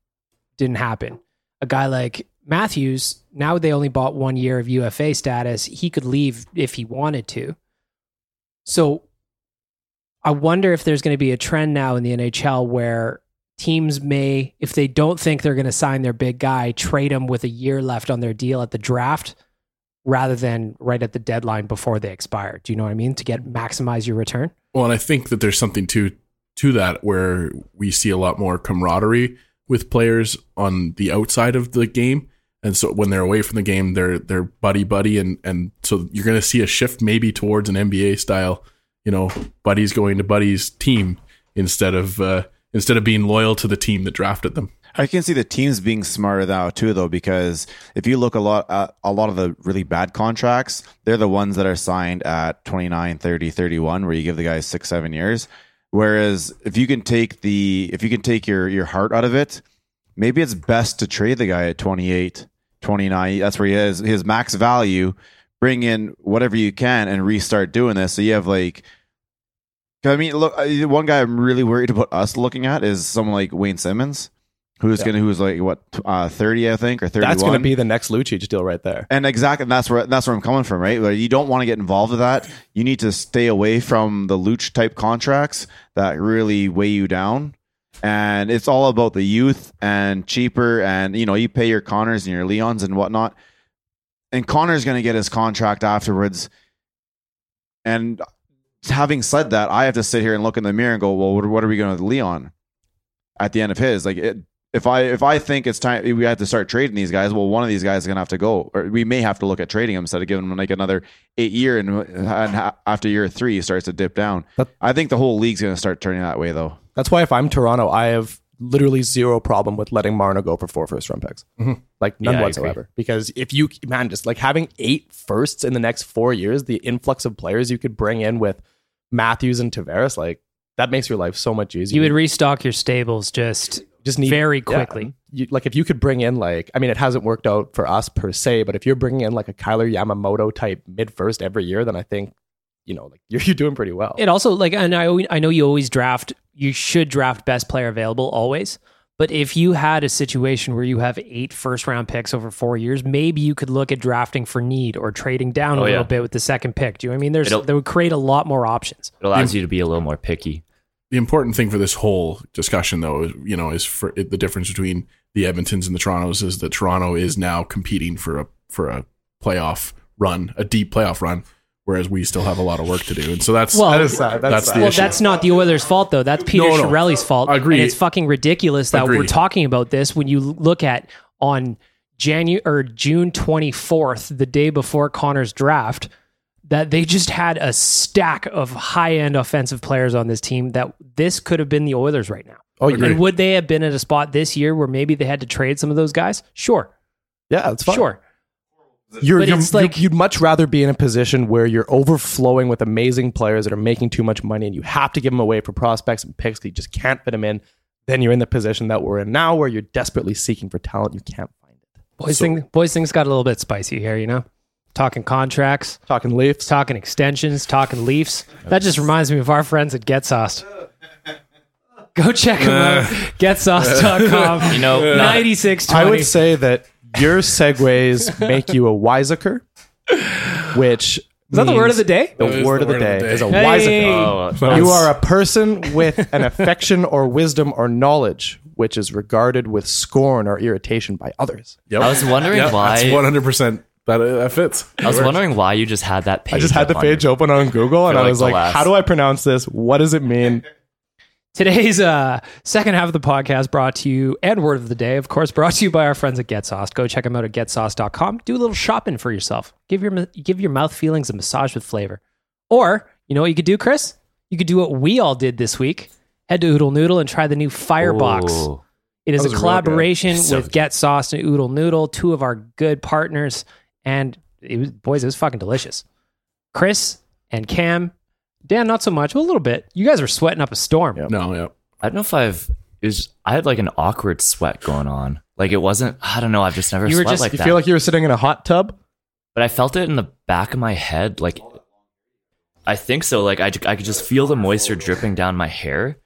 Didn't happen. A guy like Matthews, now they only bought one year of UFA status. He could leave if he wanted to. So I wonder if there's going to be a trend now in the NHL where teams may, if they don't think they're going to sign their big guy, trade him with a year left on their deal at the draft rather than right at the deadline before they expire. Do you know what I mean? To get maximize your return. Well, and I think that there's something to to that where we see a lot more camaraderie with players on the outside of the game. And so when they're away from the game, they're they're buddy buddy and and so you're going to see a shift maybe towards an NBA style, you know, buddies going to buddies team instead of uh, instead of being loyal to the team that drafted them. I can see the teams being smarter now too, though, because if you look a lot at a lot of the really bad contracts, they're the ones that are signed at 29, 30, 31, where you give the guys six, seven years. Whereas if you can take the if you can take your your heart out of it, maybe it's best to trade the guy at 28, 29. That's where he is his max value. Bring in whatever you can and restart doing this. So you have like, I mean, look, uh, one guy I'm really worried about us looking at is someone like Wayne Simmonds, who's Yeah. gonna who's like what uh, 30, I think, or thirty. That's going to be the next Lucic deal right there. And exactly, and that's where that's where I'm coming from, right? Like, you don't want to get involved with that. You need to stay away from the Luch type contracts that really weigh you down. And it's all about the youth and cheaper, and you know, you pay your Connors and your Leons and whatnot. And Connor's going to get his contract afterwards. And having said that, I have to sit here and look in the mirror and go, well, what, what are we going to with Leon at the end of his? Like, it, if I if I think it's time we have to start trading these guys, well, one of these guys is gonna have to go, or we may have to look at trading him instead of giving him like another eight year, and, and after year three, he starts to dip down. That- I think the whole league's gonna start turning that way, though. That's why if I'm Toronto, I have literally zero problem with letting Marner go for four first round picks. Mhm. Like none Yeah, whatsoever. Because if you man, just like having eight firsts in the next four years, the influx of players you could bring in with Matthews and Tavares, like that makes your life so much easier. You would restock your stables just just need very yeah. quickly. You, like if you could bring in like I mean it hasn't worked out for us per se, but if you're bringing in like a Kailer Yamamoto type mid first every year, then I think you know like you're, you're doing pretty well. It also like, and I I know you always draft. You should draft best player available always. But if you had a situation where you have eight first round picks over four years, maybe you could look at drafting for need or trading down oh, a Oh, little yeah. bit with the second pick. Do you know what I mean? There's It'll- that would create a lot more options. It allows you to be a little more picky. the important thing for this whole discussion though is you know is for the difference between the edmontons and the torontos is that toronto is now competing for a for a playoff run a deep playoff run whereas we still have a lot of work to do and so that's Well, That is sad. That's that's sad. the Well, issue that's not the Oilers' fault, though. That's Peter No, no. Chiarelli's fault. Agreed. And it's fucking ridiculous that we're talking about this when you look at on January or June 24th, the day before Connor's draft, that they just had a stack of high-end offensive players on this team that this could have been the Oilers right now. oh, Agreed. And would they have been at a spot this year where maybe they had to trade some of those guys? Sure. yeah, that's fine. Sure. You're, But you're, it's you're- like- you'd much rather be in a position where you're overflowing with amazing players that are making too much money and you have to give them away for prospects and picks 'cause you just can't fit them in. Then you're in the position that we're in now where you're desperately seeking for talent. You can't find it. Boys, thing, boys things got a little bit spicy here, you know? Talking contracts. Talking Leafs. talking extensions, talking Leafs. That just reminds me of our friends at Get Sauced. Go check them out. Uh. GetSauce.com. You know, not- 9620. I would say that your segues make you a wiseacre, which Is that the word of the day? The word the of the word of day the day. is a Hey. wiseacre. Oh, You are a person with an affection or wisdom or knowledge which is regarded with scorn or irritation by others. Yep. I was wondering Yep, why- that's 100% that, uh, that fits I was wondering why you just had that page. I just had the on page open on Google and I like was like, last- how do I pronounce this? What does it mean? Today's uh, second half of the podcast brought to you, and word of the day, of course, brought to you by our friends at GetSauce. Go check them out at GetSauce.com. Do a little shopping for yourself. Give your give your mouth feelings a massage with flavor. Or, you know what you could do, Chris? You could do what we all did this week. Head to Oodle Noodle and try the new Firebox. Ooh. It is a collaboration. So with Get Sauce and Oodle Noodle, two of our good partners, and it was boys, it was fucking delicious. Chris and Cam, Dan, not so much, but a little bit. You guys are sweating up a storm. Yep. No, yeah. I don't know if I've. It was, I had like an awkward sweat going on. Like it wasn't. I don't know. I've just never You were sweat just- like You that. feel like you were sitting in a hot tub? but I felt it in the back of my head. Like I think so. Like I, I could just feel the moisture dripping down my hair,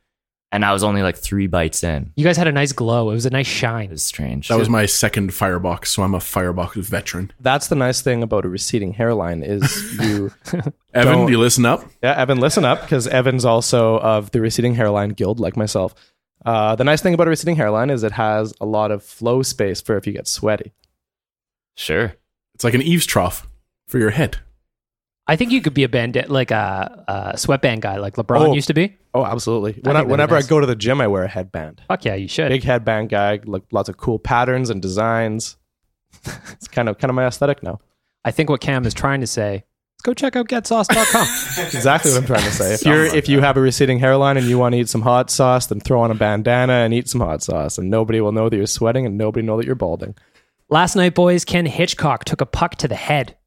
and I was only like three bites in. You guys had a nice glow. It was a nice shine. It was strange. That was my second firebox, so I'm a firebox veteran. That's the nice thing about a receding hairline is you Evan, Don't- do you listen up? Yeah, Evan, listen up because Evan's also of the receding hairline guild, like myself. Uh, the nice thing about a receding hairline is it has a lot of flow space for if you get sweaty. sure. It's like an eaves trough for your head. I think you could be a bandit, like a, a sweatband guy, like LeBron Oh. used to be. Oh, absolutely. When I, that'd be whenever nice. I go to the gym, I wear a headband. Fuck yeah, you should. Big headband guy, like lots of cool patterns and designs. it's kind of kind of my aesthetic now. I think what Cam is trying to say. Let's go check out getsauce.com. Exactly what I'm trying to say. If you're if you have a receding hairline and you want to eat some hot sauce, then throw on a bandana and eat some hot sauce, and nobody will know that you're sweating, and nobody know that you're balding. Last night, boys, Ken Hitchcock took a puck to the head.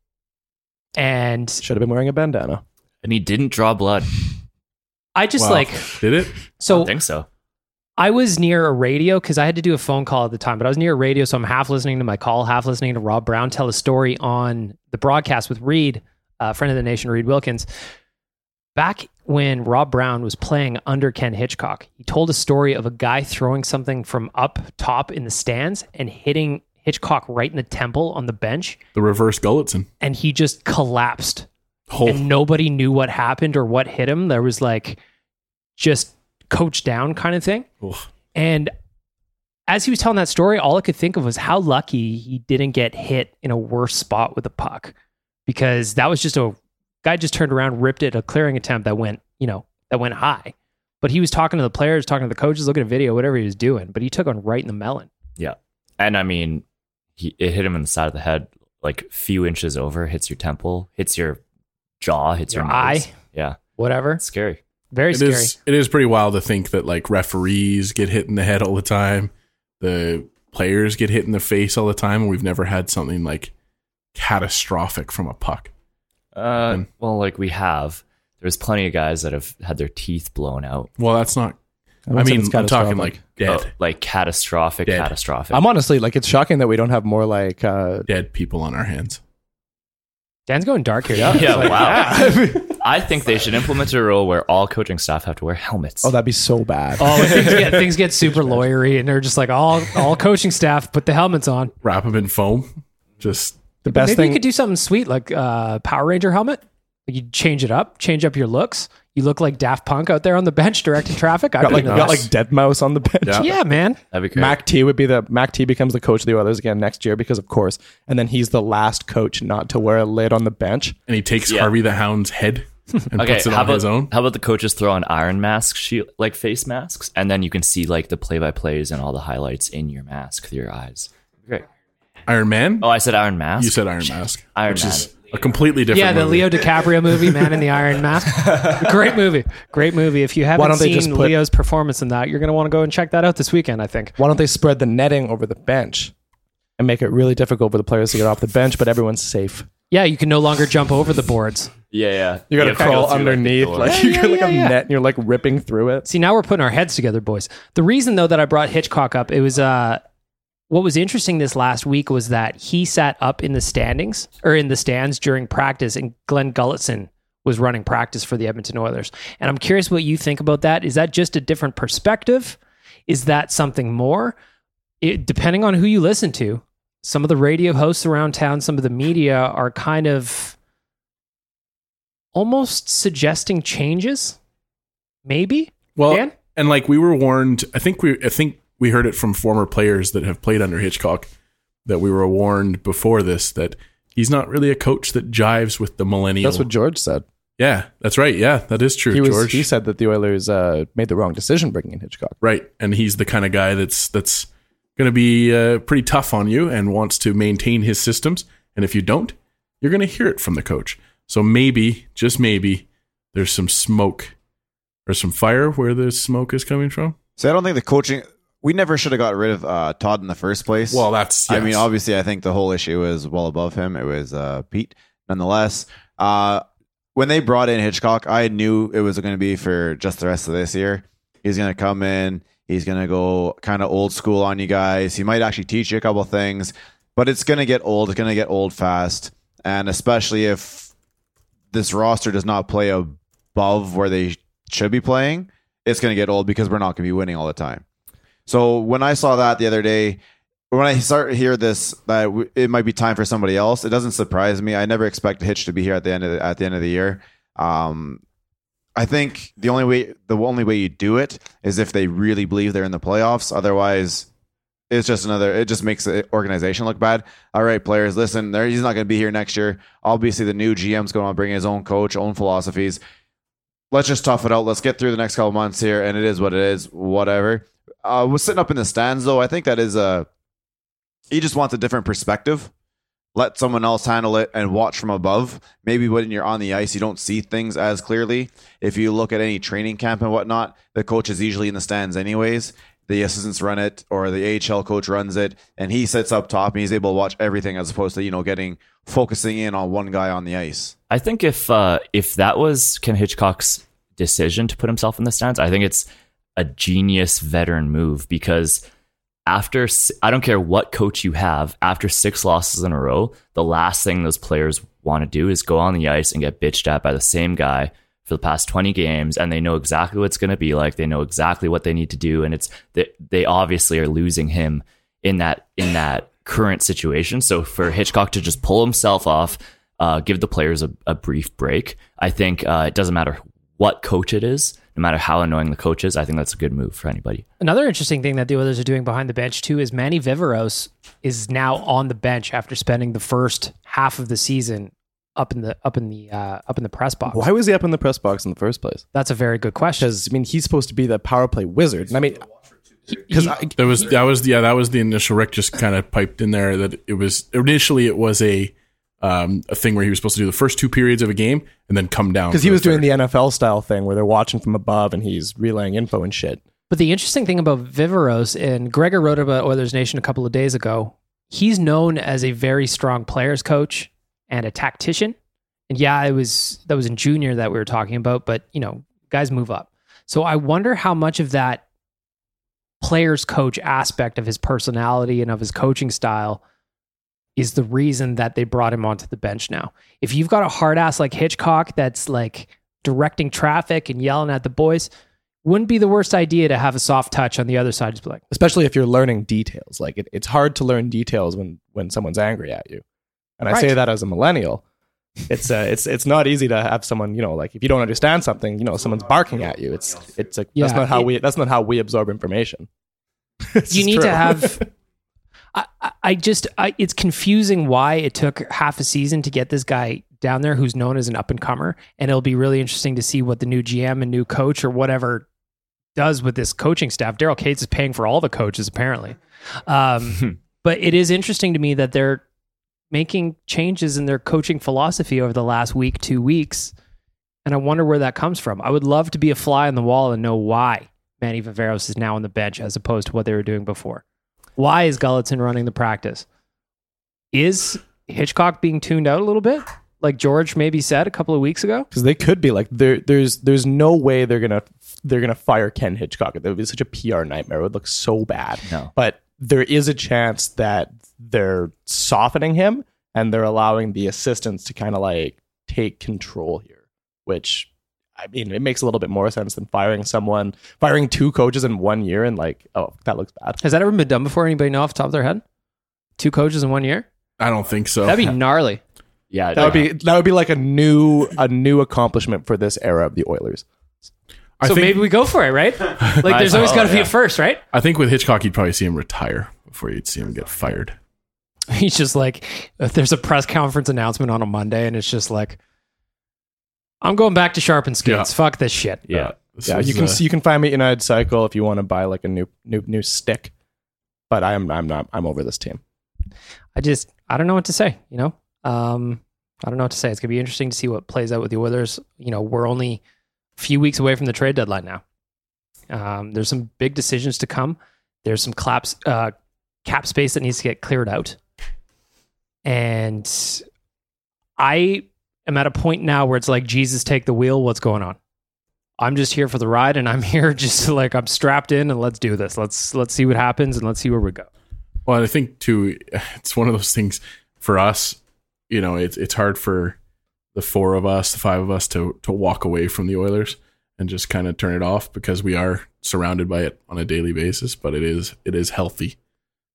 And Should have been wearing a bandana. And he didn't draw blood. I just Wow. like Did it? So I so think so. I was near a radio because I had to do a phone call at the time, but I was near a radio, so I'm half listening to my call, half listening to Rob Brown tell a story on the broadcast with Reid, a friend of the nation, Reid Wilkins. Back when Rob Brown was playing under Ken Hitchcock, he told a story of a guy throwing something from up top in the stands and hitting Hitchcock right in the temple on the bench, The reverse Gulutzan. and he just collapsed Oh, and nobody knew what happened or what hit him. There was like just coach down kind of thing. oof. And as he was telling that story, all I could think of was how lucky he didn't get hit in a worse spot with a puck because that was just a guy just turned around, ripped it, a clearing attempt that went, you know, that went high. But he was talking to the players, talking to the coaches, looking at video, whatever he was doing. But he took one right in the melon. Yeah. And I mean, he it hit him in the side of the head, like few inches over, hits your temple, hits your jaw, hits your, Your nose. eye. Yeah. Whatever. It's scary. Very It scary. is. It is pretty wild to think that like referees get hit in the head all the time, the players get hit in the face all the time, and we've never had something like catastrophic from a puck. Uh, And- well, like we have. There's plenty of guys that have had their teeth blown out. Well, that's not. I, wouldn't mean, it's I'm talking like dead, Oh, like catastrophic, Dead. catastrophic. I'm honestly like it's shocking that we don't have more like uh, dead people on our hands. Dan's going dark here. yeah, Like, wow. I think they should implement a rule where all coaching staff have to wear helmets. oh that'd be so bad. Oh, things get things get super lawyery, and they're just like all all coaching staff put the helmets on. Wrap them in foam. Just the best Maybe thing you could do something sweet like uh, Power Ranger helmet. Like you change it up, change up your looks. You look like Daft Punk out there on the bench directing traffic. I got like couldn't got like Deadmau5 on the bench. Yeah. yeah, man. That'd be great. Mac T would be the Mac T becomes the coach of the Oilers again next year because of course, and then he's the last coach not to wear a lid on the bench. and he takes Yeah. Harvey the Hound's head and okay, puts it how on about his own. how about the coaches throw on iron masks, shield, like face masks, and then you can see like the play by plays and all the highlights in your mask through your eyes. Great. Iron Man. Oh, I said iron mask. you said Iron Mask, Iron which Man. is a completely different. Yeah, the movie. Leo DiCaprio movie, Man in the Iron Mask. Great movie. Great movie. If you haven't don't they seen just put- Leo's performance in that, you're going to want to go and check that out this weekend, I think. Why don't they spread the netting over the bench and make it really difficult for the players to get off the bench, but everyone's safe? Yeah, you can no longer jump over the boards. Yeah, yeah. You got to have go crawl through, like, underneath, like, Yeah, you got like yeah, a yeah. net, and you're like ripping through it. See, now we're putting our heads together, boys. The reason though that I brought Hitchcock up, it was uh what was interesting this last week was that he sat up in the standings or in the stands during practice and Glen Gulutzan was running practice for the Edmonton Oilers. And I'm curious what you think about that. Is that just a different perspective? Is that something more? It, depending on who you listen to, some of the radio hosts around town, some of the media are kind of almost suggesting changes. Maybe. Well, Dan? and like we were warned. I think we. I think we heard it from former players that have played under Hitchcock that we were warned before this that he's not really a coach that jives with the millennial. That's what George said. yeah, that's right. Yeah, that is true. He was. George. He said that the Oilers uh, made the wrong decision bringing in Hitchcock. Right, and he's the kind of guy that's that's going to be uh, pretty tough on you and wants to maintain his systems. And if you don't, you're going to hear it from the coach. So maybe, just maybe, there's some smoke or some fire where the smoke is coming from. So I don't think the coaching. We never should have got rid of uh, Todd in the first place. Well, that's I mean, obviously, I think the whole issue was well above him. It was uh, Pete. Nonetheless, uh, when they brought in Hitchcock, I knew it was going to be for just the rest of this year. He's going to come in. He's going to go kind of old school on you guys. He might actually teach you a couple things, but it's going to get old. It's going to get old fast. And especially if this roster does not play above where they should be playing, it's going to get old because we're not going to be winning all the time. So when I saw that the other day, when I start to hear this that it might be time for somebody else, it doesn't surprise me. I never expected Hitch to be here at the end of the, at the end of the year. Um, I think the only way the only way you do it is if they really believe they're in the playoffs. Otherwise, it's just another. It just makes the organization look bad. All right, players, listen. There, he's not going to be here next year. Obviously, the new GM's going to bring his own coach, own philosophies. Let's just tough it out. Let's get through the next couple months here, and it is what it is. Whatever. Uh, was sitting up in the stands though. I think that is a. He just wants a different perspective let someone else handle it and watch from above. Maybe when you're on the ice, you don't see things as clearly. If you look at any training camp and whatnot, the coach is usually in the stands anyways. The assistants run it or the AHL coach runs it and he sits up top and he's able to watch everything as opposed to, you know, getting focusing in on one guy on the ice. I think if uh, if that was Ken Hitchcock's decision to put himself in the stands, I think it's a genius veteran move because after I don't care what coach you have, after six losses in a row, the last thing those players want to do is go on the ice and get bitched at by the same guy for the past 20 games and they know exactly what it's going to be like they know exactly what they need to do and it's they, they obviously are losing him in that in that current situation. So for hitchcock to just pull himself off uh, give the players a, a brief break i think uh, it doesn't matter what coach it is no matter how annoying the coach is i think that's a good move for anybody Another interesting thing that the others are doing behind the bench too is Manny Viveros is now on the bench after spending the first half of the season up in the up in the uh, up in the press box. Why was he up in the press box in the first place? That's a very good question. Because I mean, he's supposed to be the power play wizard. And I mean, because That was that was yeah that was the initial. Rick just kind of piped in there that it was initially it was a um, a thing where he was supposed to do the first two periods of a game and then come down because he was doing the NFL style thing where they're watching from above and he's relaying info and shit. But the interesting thing about Viveros, and Gregor wrote about Oilers Nation a couple of days ago, he's known as a very strong players coach and a tactician. And yeah, it was that was in junior that we were talking about, but you know, guys move up. So I wonder how much of that players coach aspect of his personality and of his coaching style is the reason that they brought him onto the bench now. If you've got a hard ass like Hitchcock that's like directing traffic and yelling at the boys, wouldn't be the worst idea to have a soft touch on the other side. Just be like, Especially if you're learning details. Like it, it's hard to learn details when when someone's angry at you. And I say that as a millennial. It's uh, it's it's not easy to have someone you know like if you don't understand something you know someone's barking at you. It's it's like that's not how it- we that's not how we absorb information. You need true. to have. I, I- just, I, it's confusing why it took half a season to get this guy down there who's known as an up and comer. And it'll be really interesting to see what the new GM and new coach or whatever does with this coaching staff. Daryl Katz is paying for all the coaches, apparently. Um, but it is interesting to me that they're making changes in their coaching philosophy over the last week, two weeks. And I wonder where that comes from. I would love to be a fly on the wall and know why Manny Viveros is now on the bench as opposed to what they were doing before. Why is Gulutzan running the practice? Is Hitchcock being tuned out a little bit? Like George maybe said a couple of weeks ago? because they could be like there there's there's no way they're gonna they're gonna fire Ken Hitchcock. That would be such a PR nightmare. It would look so bad. No. But there is a chance that they're softening him and they're allowing the assistants to kind of like take control here, which I mean it makes a little bit more sense than firing someone firing two coaches in one year and like, oh, that looks bad. Has that ever been done before? Anybody know off the top of their head? Two coaches in one year? I don't think so. That'd be gnarly. yeah That would be that would be like a new a new accomplishment for this era of the Oilers. I so think, maybe we go for it, right? Like there's I- always oh, got to be a first, right? I think with Hitchcock, you'd probably see him retire before you'd see him get fired. He's just like, if there's a press conference announcement on a Monday, and it's just like, I'm going back to sharpen skates. Yeah. Fuck this shit. yeah This Yeah, is, you can uh, you can find me at United Cycle if you want to buy like a new new new stick. But I am I'm not I'm over this team. I just, I don't know what to say. You know, um, I don't know what to say. It's gonna be interesting to see what plays out with the Oilers. You know, we're only a few weeks away from the trade deadline now. Um, there's some big decisions to come. There's some claps, uh, cap space that needs to get cleared out, and I am at a point now where it's like Jesus, take the wheel. What's going on? I'm just here for the ride, and I'm here just like I'm strapped in, and let's do this. Let's let's see what happens, and let's see where we go. Well, I think too, it's one of those things for us. You know, it's it's hard for the four of us, the five of us, to to walk away from the Oilers and just kind of turn it off because we are surrounded by it on a daily basis. But it is it is healthy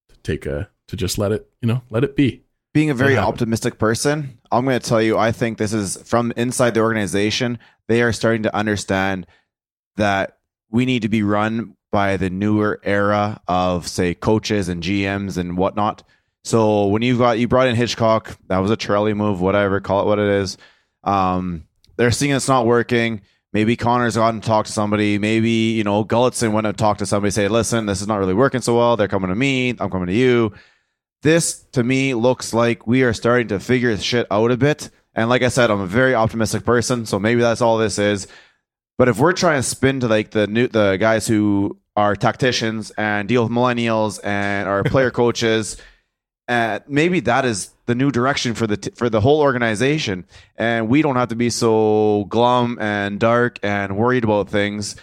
to take a to just let it you know let it be. Being a very optimistic person, I'm going to tell you, I think this is from inside the organization. They are starting to understand that we need to be run by the newer era of, say, coaches and GMs and whatnot. So when you've got you brought in Hitchcock, that was a Trelly move, whatever, call it what it is. Um, they're seeing it's not working. Maybe Connor's gone and talked to somebody. Maybe you know Gulutzan went and talked to somebody. Say, listen, this is not really working so well. They're coming to me. I'm coming to you this to me looks like we are starting to figure shit out a bit. And like I said, I'm a very optimistic person, so maybe that's all this is. But if we're trying to spin to like the new the guys who are tacticians and deal with millennials and are player coaches, uh, maybe that is the new direction for the t- for the whole organization, and we don't have to be so glum and dark and worried about things.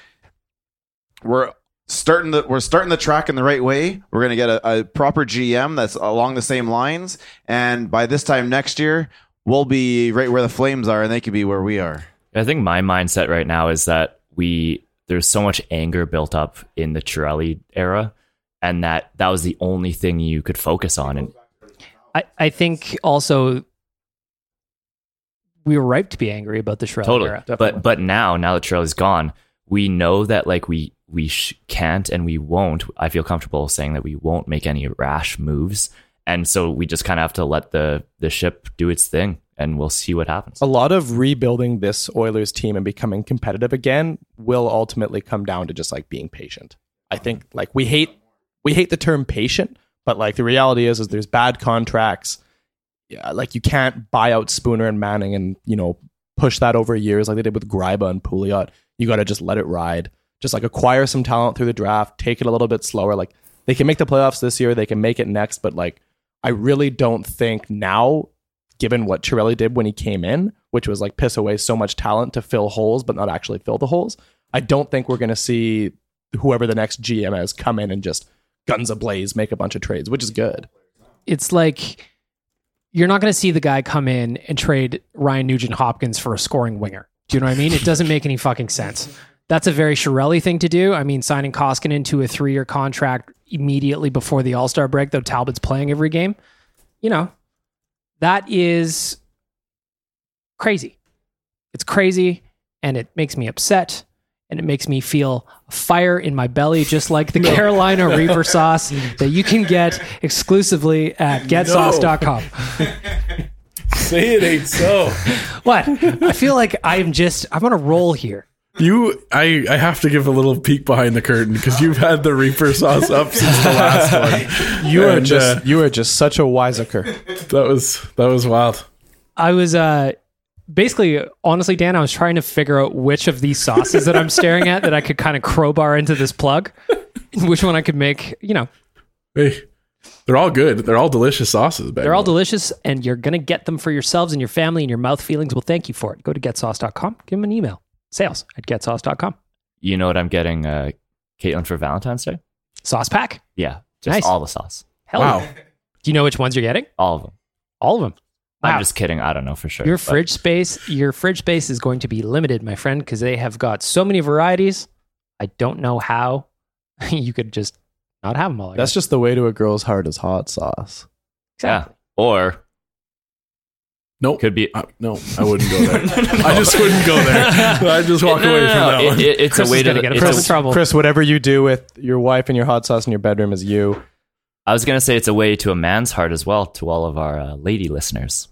We're starting the we're starting the track in the right way. We're going to get a, a proper GM that's along the same lines, and by this time next year, we'll be right where the Flames are, and they could be where we are. I think my mindset right now is that we there's so much anger built up in the Chiarelli era, and that that was the only thing you could focus on. And I, I think also we were ripe to be angry about the Shroud totally, era. but but now now that Chiarelli's gone, we know that like we we sh- can't and we won't. I feel comfortable saying that we won't make any rash moves, and so we just kind of have to let the the ship do its thing, and we'll see what happens. A lot of rebuilding this Oilers team and becoming competitive again will ultimately come down to just like being patient. I think like we hate we hate the term patient, but like the reality is is there's bad contracts. Yeah, like you can't buy out Spooner and Manning and you know push that over years like they did with Gryba and Pouliot. You got to just let it ride. Just like acquire some talent through the draft, take it a little bit slower. Like they can make the playoffs this year, they can make it next, but like I really don't think now, given what Chiarelli did when he came in, which was like piss away so much talent to fill holes but not actually fill the holes. I don't think we're to see whoever the next GM is come in and just guns ablaze, make a bunch of trades, which is good. it's like you're not going to see the guy come in and trade Ryan Nugent Hopkins for a scoring winger. Do you know what I mean? It doesn't make any fucking sense. That's a very Chiarelli thing to do. I mean, signing Koskinen to a three year contract immediately before the All Star break, though Talbot's playing every game. You know, that is crazy. It's crazy and it makes me upset and it makes me feel fire in my belly, just like the Carolina Reaper sauce that you can get exclusively at getsauce.com. Say it ain't so. What? I feel like I'm just, I'm on a roll here. You, I, I have to give a little peek behind the curtain because you've had the Reaper sauce up since the last one. You are And, just uh, you are just such a wiseacre. That was that was wild. I was, uh, basically, honestly, Dan, I was trying to figure out which of these sauces that I'm staring at that I could kind of crowbar into this plug, which one I could make, you know, Hey, they're all good. They're all delicious sauces. Back They're all delicious, and you're going to get them for yourselves and your family, and your mouth feelings will thank you for it. Go to getsauce.com, give them an email. Sales at getsauce.com. You know what I'm getting, uh, Caitlin, for Valentine's Day? Sauce pack. Yeah, just Nice. all the sauce, Hell Wow. yeah. Do you know which ones you're getting? all of them. All of them. Wow. I'm just kidding. I don't know for sure. your but fridge space, your fridge space is going to be limited, my friend, because they have got so many varieties. I don't know how you could just not have them all. That's guess. just the way to a girl's heart is hot sauce. exactly. Yeah. Or Nope. could be. Uh, no, I wouldn't go there. I just wouldn't go there. I just walk No, away no, from no, that it- one. it- it's Chris a way to. get it's himself a- trouble. Chris, whatever you do with your wife and your hot sauce in your bedroom is you. I was gonna say it's a way to a man's heart as well to all of our uh, lady listeners.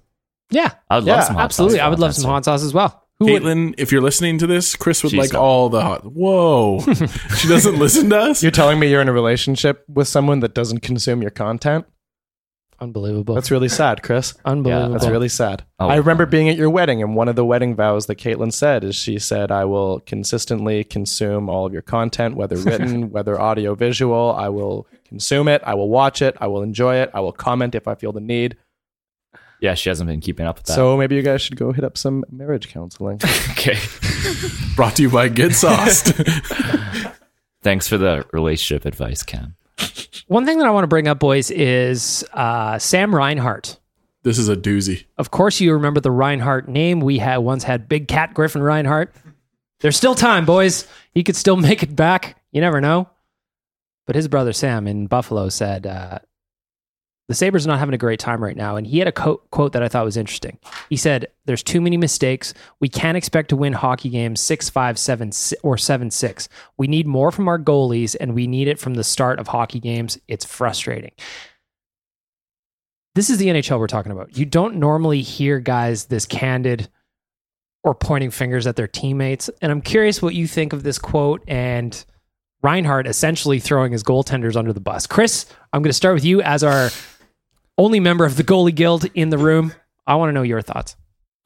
Yeah, I would Yeah, love some hot absolutely. sauce I would love some hot sauce as well. Who would? Caitlin, if you're listening to this, Chris would She's like not. all the hot. Whoa, she doesn't listen to us. You're telling me you're in a relationship with someone that doesn't consume your content? Unbelievable. That's really sad, Chris. Unbelievable. That's really sad. Oh, I remember being at your wedding, and one of the wedding vows that Caitlin said is she said, I will consistently consume all of your content, whether written, whether audio, visual. I will consume it. I will watch it. I will enjoy it. I will comment if I feel the need. Yeah, she hasn't been keeping up with that. So maybe you guys should go hit up some marriage counseling. okay. Brought to you by Get Sauced. Thanks for the relationship advice, Cam. One thing that I want to bring up, boys, is uh, Sam Reinhart. this is a doozy. Of course, you remember the Reinhart name. We had once had Big Cat Griffin Reinhart. There's still time, boys. He could still make it back. You never know. But his brother Sam in Buffalo said uh, the Sabres are not having a great time right now. And he had a co- quote that I thought was interesting. He said, There's too many mistakes. We can't expect to win hockey games 6 5, 7, or 7 6. We need more from our goalies, and we need it from the start of hockey games. It's frustrating. This is the NHL we're talking about. You don't normally hear guys this candid or pointing fingers at their teammates. And I'm curious what you think of this quote and Reinhart essentially throwing his goaltenders under the bus. Chris, I'm going to start with you as our only member of the goalie guild in the room. I want to know your thoughts.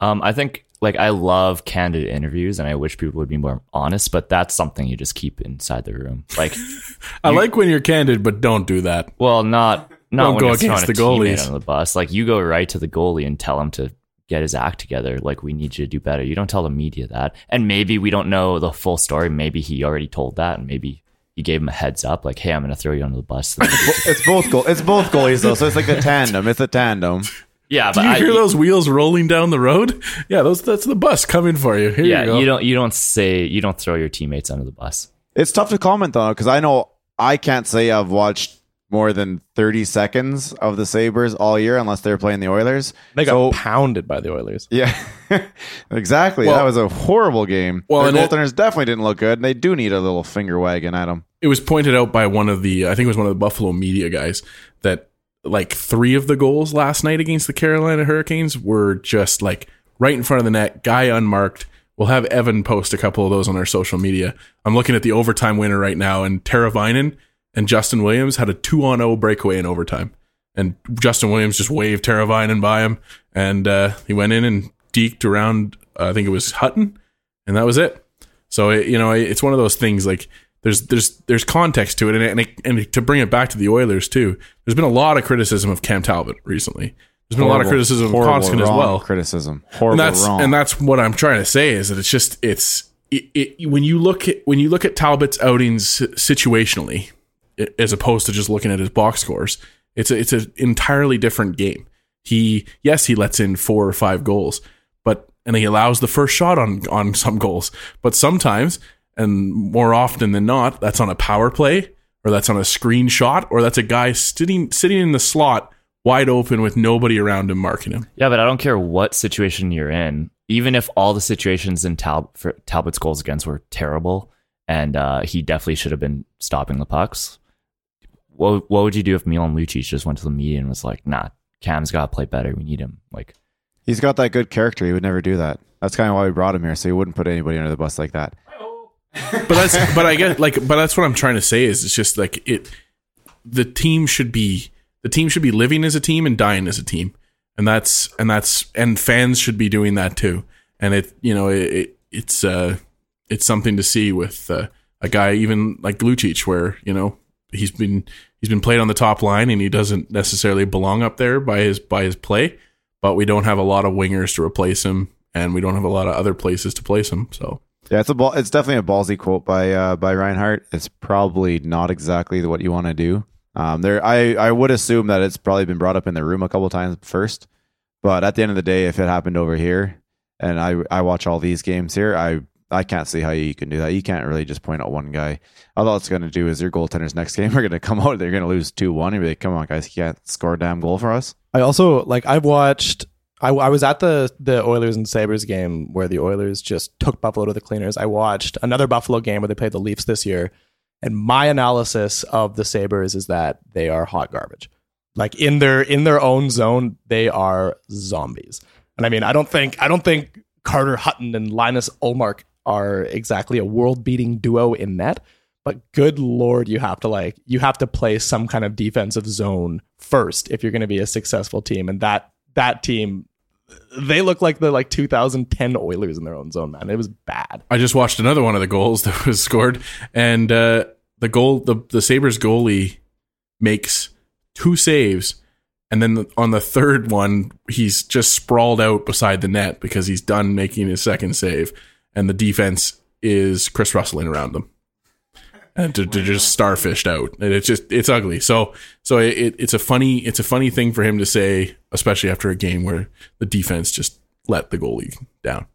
Um, I think like I love candid interviews, and I wish people would be more honest. But that's something you just keep inside the room. Like, I like when you're candid, but don't do that. well, not not Don't when go you're against a the teammate goalies. under the bus. Like, you go right to the goalie and tell him to get his act together. Like, we need you to do better. You don't tell the media that. And maybe we don't know the full story. Maybe he already told that, and maybe he gave him a heads up, like, "Hey, I'm going to throw you under the bus." it's both goal. It's both goalies though, so it's like a tandem. It's a tandem. yeah, Do but you I, hear those wheels rolling down the road? Yeah, those that's the bus coming for you. Here yeah, you go. you don't you don't say you don't throw your teammates under the bus. It's tough to comment though, because I know I can't say I've watched more than 30 seconds of the Sabres all year unless they're playing the Oilers. They got So- pounded by the Oilers. Yeah, exactly. Well- that was a horrible game. Well, Well, and the it- goaltenders definitely didn't look good. And they do need a little finger wagging at them. it was pointed out by one of the I think it was one of the Buffalo media guys that like three of the goals last night against the Carolina Hurricanes were just like right in front of the net, guy unmarked. We'll have Evan post a couple of those on our social media. I'm looking at the overtime winner right now, and Teravainen and Justin Williams had a two on zero breakaway in overtime, and Justin Williams just waved Teravainen by him, and uh, he went in and deked around. uh, I think it was Hutton, and that was it. So it, you know, it's one of those things like there's there's there's context to it, and and, it, and to bring it back to the Oilers too. There's been a lot of criticism of Cam Talbot recently. There's been a lot of Horrible- criticism of horrible, Koskinen as wrong well. Criticism. Horrible and that's wrong. and that's what I'm trying to say is that it's just it's it, it, when you look at when you look at Talbot's outings situationally, as opposed to just looking at his box scores, it's a, it's an entirely different game. He yes he lets in four or five goals, but and he allows the first shot on on some goals, but sometimes and more often than not, that's on a power play or that's on a screenshot or that's a guy sitting sitting in the slot wide open with nobody around him marking him. Yeah, but I don't care what situation you're in. Even if all the situations in Tal- Talbot's goals against were terrible, and uh, he definitely should have been stopping the pucks. What what would you do if Milan Lucic just went to the media and was like, "Nah, Cam's got to play better. We need him." Like, He's got that good character. He would never do that. That's kind of why we brought him here, so he wouldn't put anybody under the bus like that. but that's but I get like but that's what I'm trying to say is it's just like it the team should be the team should be living as a team and dying as a team and that's and that's and fans should be doing that too and it you know it, it it's uh it's something to see with uh, a guy even like Lucic where you know he's been he's been played on the top line and he doesn't necessarily belong up there by his by his play but we don't have a lot of wingers to replace him and we don't have a lot of other places to place him so Yeah, it's a ball. It's definitely a ballsy quote by uh, by Reinhart. It's probably not exactly what you want to do. Um, there, I I would assume that it's probably been brought up in the room a couple times first, but at the end of the day, if it happened over here, and I I watch all these games here, I I can't see how you can do that. You can't really just point out one guy. All it's going to do is your goaltenders next game are going to come out. They're going to lose two one. And be like, come on, guys, you can't score a damn goal for us. I also like I've watched. I, I was at the the Oilers and Sabres game where the Oilers just took Buffalo to the cleaners. I watched another Buffalo game where they played the Leafs this year, and my analysis of the Sabres is that they are hot garbage. Like in their in their own zone, they are zombies. And I mean, I don't think I don't think Carter Hutton and Linus Ullmark are exactly a world beating duo in net. But good lord, you have to like you have to play some kind of defensive zone first if you're going to be a successful team. And that that team, they look like the like 2010 Oilers in their own zone, man. It was bad. I just watched another one of the goals that was scored, and uh, the goal, the the Sabres goalie makes two saves And then on the third one, he's just sprawled out beside the net because he's done making his second save, and the defense is Kris Russell around them, and they're, just starfished out, and it's just it's ugly. So so it, it's a funny it's a funny thing for him to say, especially after a game where the defense just let the goalie down.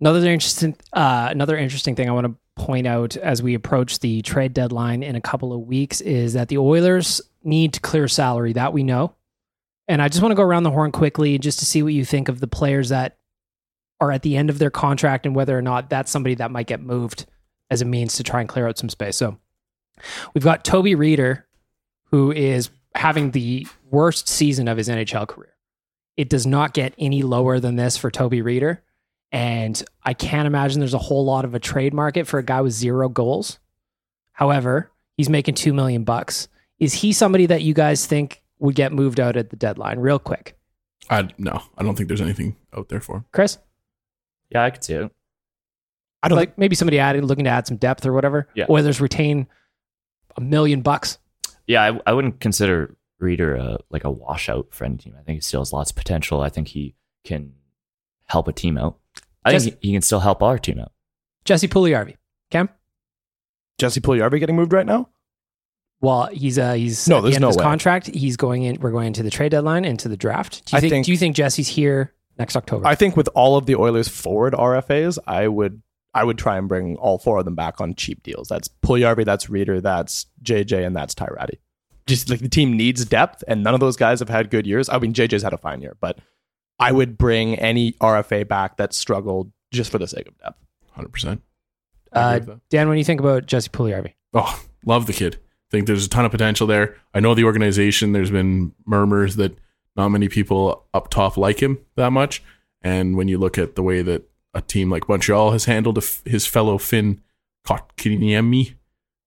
Another interesting, uh, another interesting thing I want to point out as we approach the trade deadline in a couple of weeks is that the Oilers need to clear salary. That we know, and I just want to go around the horn quickly just to see what you think of the players that are at the end of their contract and whether or not that's somebody that might get moved as a means to try and clear out some space. So we've got Toby Rieder, who is having the worst season of his NHL career. It does not get any lower than this for Toby Rieder. And I can't imagine there's a whole lot of a trade market for a guy with zero goals. However, he's making two million bucks. Is he somebody that you guys think would get moved out at the deadline real quick? I no, I don't think there's anything out there for him. Chris? Yeah, I could see it. I don't like maybe somebody adding looking to add some depth or whatever. Yeah. Oilers retain a million bucks. Yeah, I, I wouldn't consider Rieder a, like a washout friend team. I think he still has lots of potential. I think he can help a team out. I Jesse- think he, he can still help our team out. Jesse Puljujarvi. Cam? Jesse Puljujarvi getting moved right now? Well, he's uh he's No, at the there's end no of his way. contract. He's going in. We're going into the trade deadline, into the draft. Do you I think, think- Do you think Jesse's here next October? I think with all of the Oilers forward RFAs, I would I would try and bring all four of them back on cheap deals. That's Puljujarvi, that's Rieder, that's JJ, and that's Ty Rattie. Just like the team needs depth, and none of those guys have had good years. I mean, JJ's had a fine year, but I would bring any RFA back that struggled just for the sake of depth. Hundred percent. uh, Dan, when you think about Jesse Puljujarvi, Oh, love the kid. Think there's a ton of potential there. I know the organization. There's been murmurs that not many people up top like him that much. And when you look at the way that a team like Montreal has handled a f- his fellow Finn Kotkaniemi,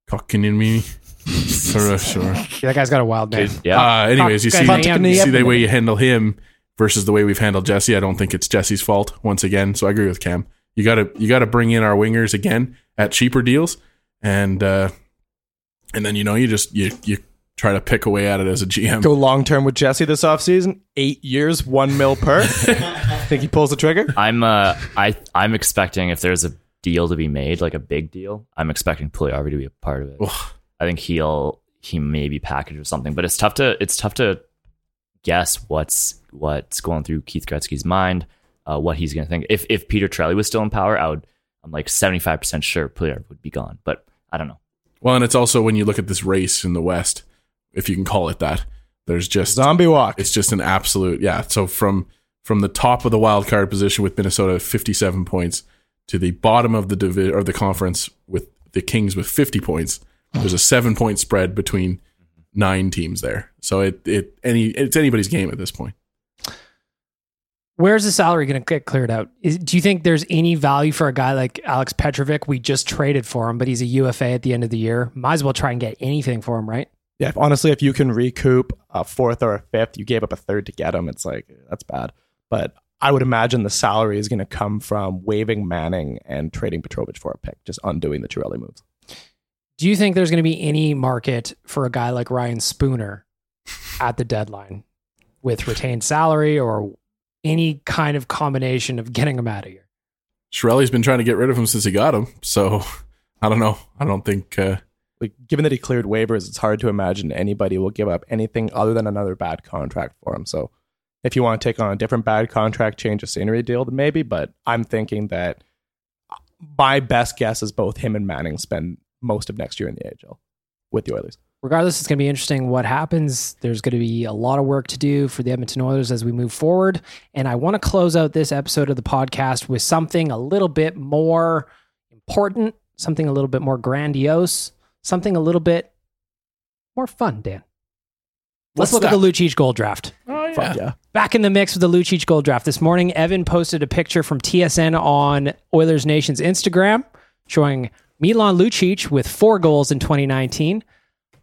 Kotkaniemi, sure, sure. Yeah, that guy's got a wild name. Yeah. Uh, anyways, you see, you see the way you handle him versus the way we've handled Jesse. I don't think it's Jesse's fault once again. So I agree with Cam. You gotta you gotta bring in our wingers again at cheaper deals, and uh, and then you know you just you you try to pick away at it as a GM. Go long term with Jesse this offseason. Eight years, one mil per. Think he pulls the trigger? I'm uh I I'm expecting if there's a deal to be made, like a big deal, I'm expecting Puljujarvi to be a part of it. Ugh. I think he'll he may be packaged with something, but it's tough to it's tough to guess what's what's going through Keith Gretzky's mind, uh, what he's going to think. If if Peter Chiarelli was still in power, I would I'm like 75 percent sure Puljujarvi would be gone, but I don't know. Well, and it's also when you look at this race in the West, if you can call it that. There's just Zombie walk. it's just an absolute yeah. So from from the top of the wild card position with Minnesota 57 points to the bottom of the divi- or the conference with the Kings with 50 points, there's a seven point spread between nine teams there. So it it any it's anybody's game at this point. Where's the salary going to get cleared out? Is, do you think there's any value for a guy like Alex Petrovic? We just traded for him, but he's a UFA at the end of the year. Might as well try and get anything for him, right? Yeah, if, honestly, if you can recoup a fourth or a fifth, you gave up a third to get him. It's like that's bad. But I would imagine the salary is going to come from waiving Manning and trading Petrovic for a pick, just undoing the Chiarelli moves. Do you think there's going to be any market for a guy like Ryan Spooner at the deadline with retained salary or any kind of combination of getting him out of here? Chiarelli's been trying to get rid of him since he got him. So I don't know. I don't think uh, Like, given that he cleared waivers, it's hard to imagine anybody will give up anything other than another bad contract for him. So, if you want to take on a different bad contract, change a scenery deal, then maybe. But I'm thinking that uh, my best guess is both him and Manning spend most of next year in the AHL with the Oilers. regardless, it's going to be interesting what happens. There's going to be a lot of work to do for the Edmonton Oilers as we move forward. And I want to close out this episode of the podcast with something a little bit more important, something a little bit more grandiose, something a little bit more fun, Dan. Let's What's look that? at the Lucic gold draft. oh, Fuck yeah. Back in the mix with the Lucic gold draft. This morning, Evan posted a picture from TSN on Oilers Nation's Instagram showing Milan Lucic with four goals in 2019,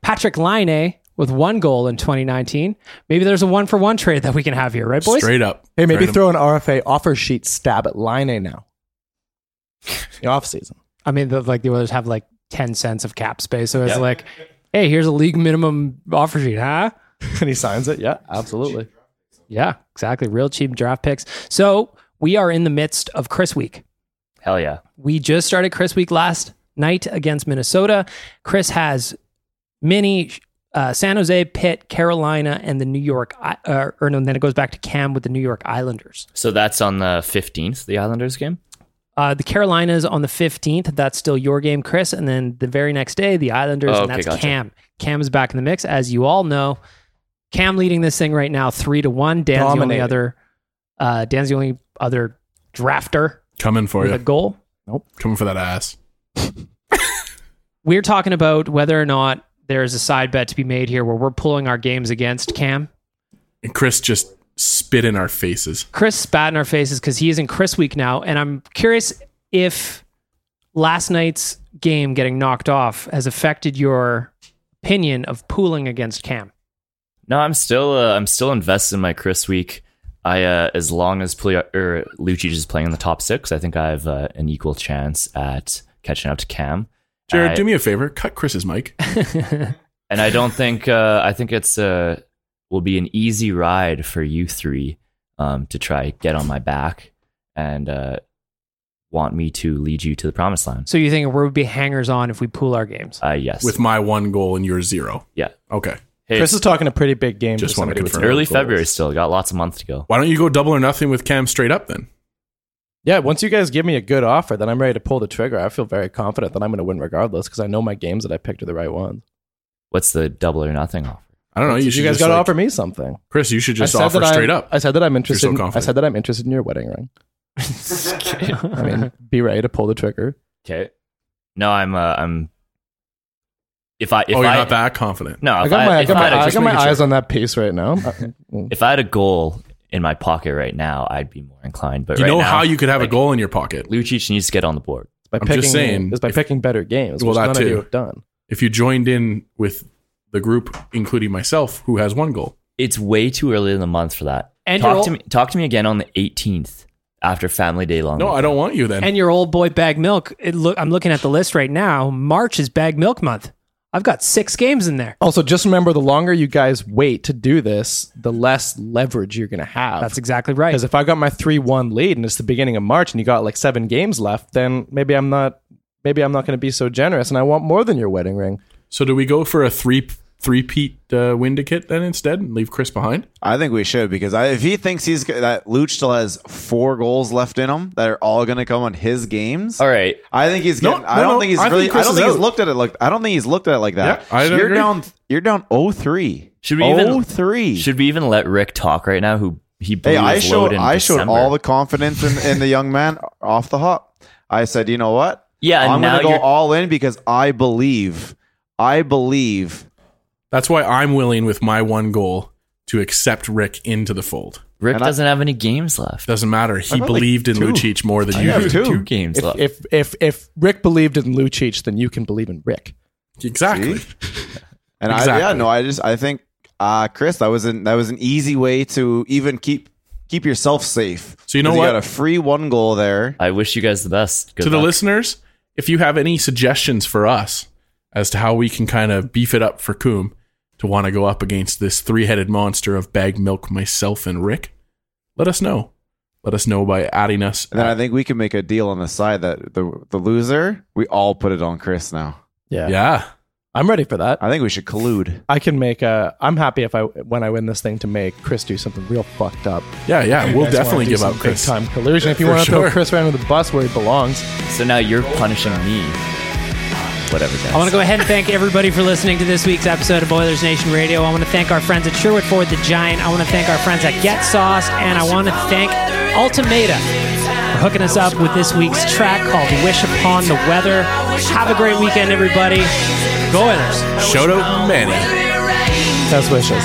Patrik Laine with one goal in 2019. Maybe there's a one for one trade that we can have here, right, boys? straight up. Hey, maybe Trade him. throw an RFA offer sheet stab at Laine now. The off season. I mean, the, like the Oilers have like 10 cents of cap space. So it's like, hey, here's a league minimum offer sheet, huh? and he signs it. Yeah, absolutely. Yeah, exactly. Real cheap draft picks. So we are in the midst of Chris Week. Hell yeah. We just started Chris Week last night against Minnesota. Chris has mini uh, San Jose, Pitt, Carolina, and the New York, uh, or no, then it goes back to Cam with the New York Islanders. So that's on the 15th, the Islanders game? Uh, the Carolinas on the 15th. That's still your game, Chris. And then the very next day, the Islanders, Oh, and okay, that's gotcha. Cam. Cam is back in the mix. As you all know, Cam leading this thing right now, three to one. Dan's the only other, uh, Dan's the only other drafter Coming for with a you. goal. Coming for that ass. We're talking about whether or not there's a side bet to be made here where we're pulling our games against Cam. And Chris just spit in our faces. Chris spat in our faces because he is in Chris week now, and I'm curious if last night's game getting knocked off has affected your opinion of pooling against Cam. No, I'm still uh, I'm still invested in my Chris week. I uh, as long as Puli- or Lucic is playing in the top six, I think I have uh, an equal chance at catching up to Cam. Jared, I- do me a favor. Cut Chris's mic. and I don't think uh, I think it's uh, will be an easy ride for you three um, to try get on my back and uh, want me to lead you to the promised land. So you think we would be hangers on if we pool our games? Uh, yes, With my one goal and your zero. yeah. Okay. Hey, Chris is talking a pretty big game. Just wanna confirm. early goals. February still. Got lots of months to go. Why don't you go double or nothing with Cam straight up then? Yeah, once you guys give me a good offer, then I'm ready to pull the trigger. I feel very confident that I'm going to win regardless because I know my games that I picked are the right ones. What's the double or nothing offer? I don't know. You, you, guys got to like- offer me something. Chris, you should just offer that straight I'm, up. I said that I'm interested. so in, I said that I'm interested in your wedding ring. I mean, be ready to pull the trigger. Okay. No, I'm. Uh, I'm. If I if oh, you're I not that confident. no, I if got my, I if got my, had a- I just got my making sure. eyes on that piece right now. if I had a goal in my pocket right now, I'd be more inclined. But you right know now, how you could have like, a goal in your pocket? Lucic needs to get on the board. by I'm picking, just saying, is by if- picking better games. Well, which that none of too. you have done. If you joined in with the group, including myself, who has one goal, It's way too early in the month for that. And talk ol- to me. Talk to me again on the 18th after Family Day long. no, I don't want you then. And your old boy Baggedmilk. It look, I'm looking at the list right now. March is Baggedmilk month. I've got six games in there. Also, just remember the longer you guys wait to do this, the less leverage you're going to have. That's exactly right. Because if I got my three one lead and it's the beginning of March and you got like seven games left, then maybe I'm not maybe I'm not going to be so generous and I want more than your wedding ring. So do we go for a three three peat uh, Windicate then instead and leave Chris behind? I think we should because I, if he thinks he's that Luch still has four goals left in him that are all going to come on his games. All right. I think he's getting. no, I don't no, think he's I really. Chris I don't is think he's looked at it like. I don't think he's looked at it like that. Yeah, I you're agree. down. You're down 0-3. Should we even- 0-3. Should we even let Rick talk right now? Who he blew Hey, I his showed load in I showed all the confidence in, in the young man off the hop. I said, you know what? Yeah, I'm gonna go all in because I believe. I believe. That's why I'm willing with my one goal to accept Rick into the fold. Rick and I- doesn't have any games left. Doesn't matter. He got, like, believed in two. Lucic more than I you have do. two. Two games If, left. if if if Rick believed in Lucic, then you can believe in Rick. Exactly. And I, Exactly. yeah, no, I just I think uh Chris, that was an that was an easy way to even keep keep yourself safe. So you know 'Cause what? You got a free one goal there. I wish you guys the best. Good to the luck. listeners, if you have any suggestions for us as to how we can kind of beef it up for Cam to want to go up against this three headed monster of Baggedmilk, myself, and Rick, let us know. Let us know by adding us. And then I think we can make a deal on the side that the the loser, we all put it on Chris now. Yeah. yeah. I'm ready for that. I think we should collude. I can make a. I'm happy if I when I win this thing to make Chris do something real fucked up. Yeah, yeah. You We'll definitely give up Chris. big time collusion. If you For want to sure. throw Chris around with the bus where he belongs, So now you're punishing me. Whatever, guys. I want to go ahead and thank everybody for listening to this week's episode of Oilers Nation Radio. I want to thank our friends at Sherwood Ford the Giant. I want to thank our friends at Get Sauced, and I want to thank Ultimata for hooking us up with this week's track called Wish Upon the Weather. Have a great weekend, everybody. Go Oilers. Shout out Manny. best wishes.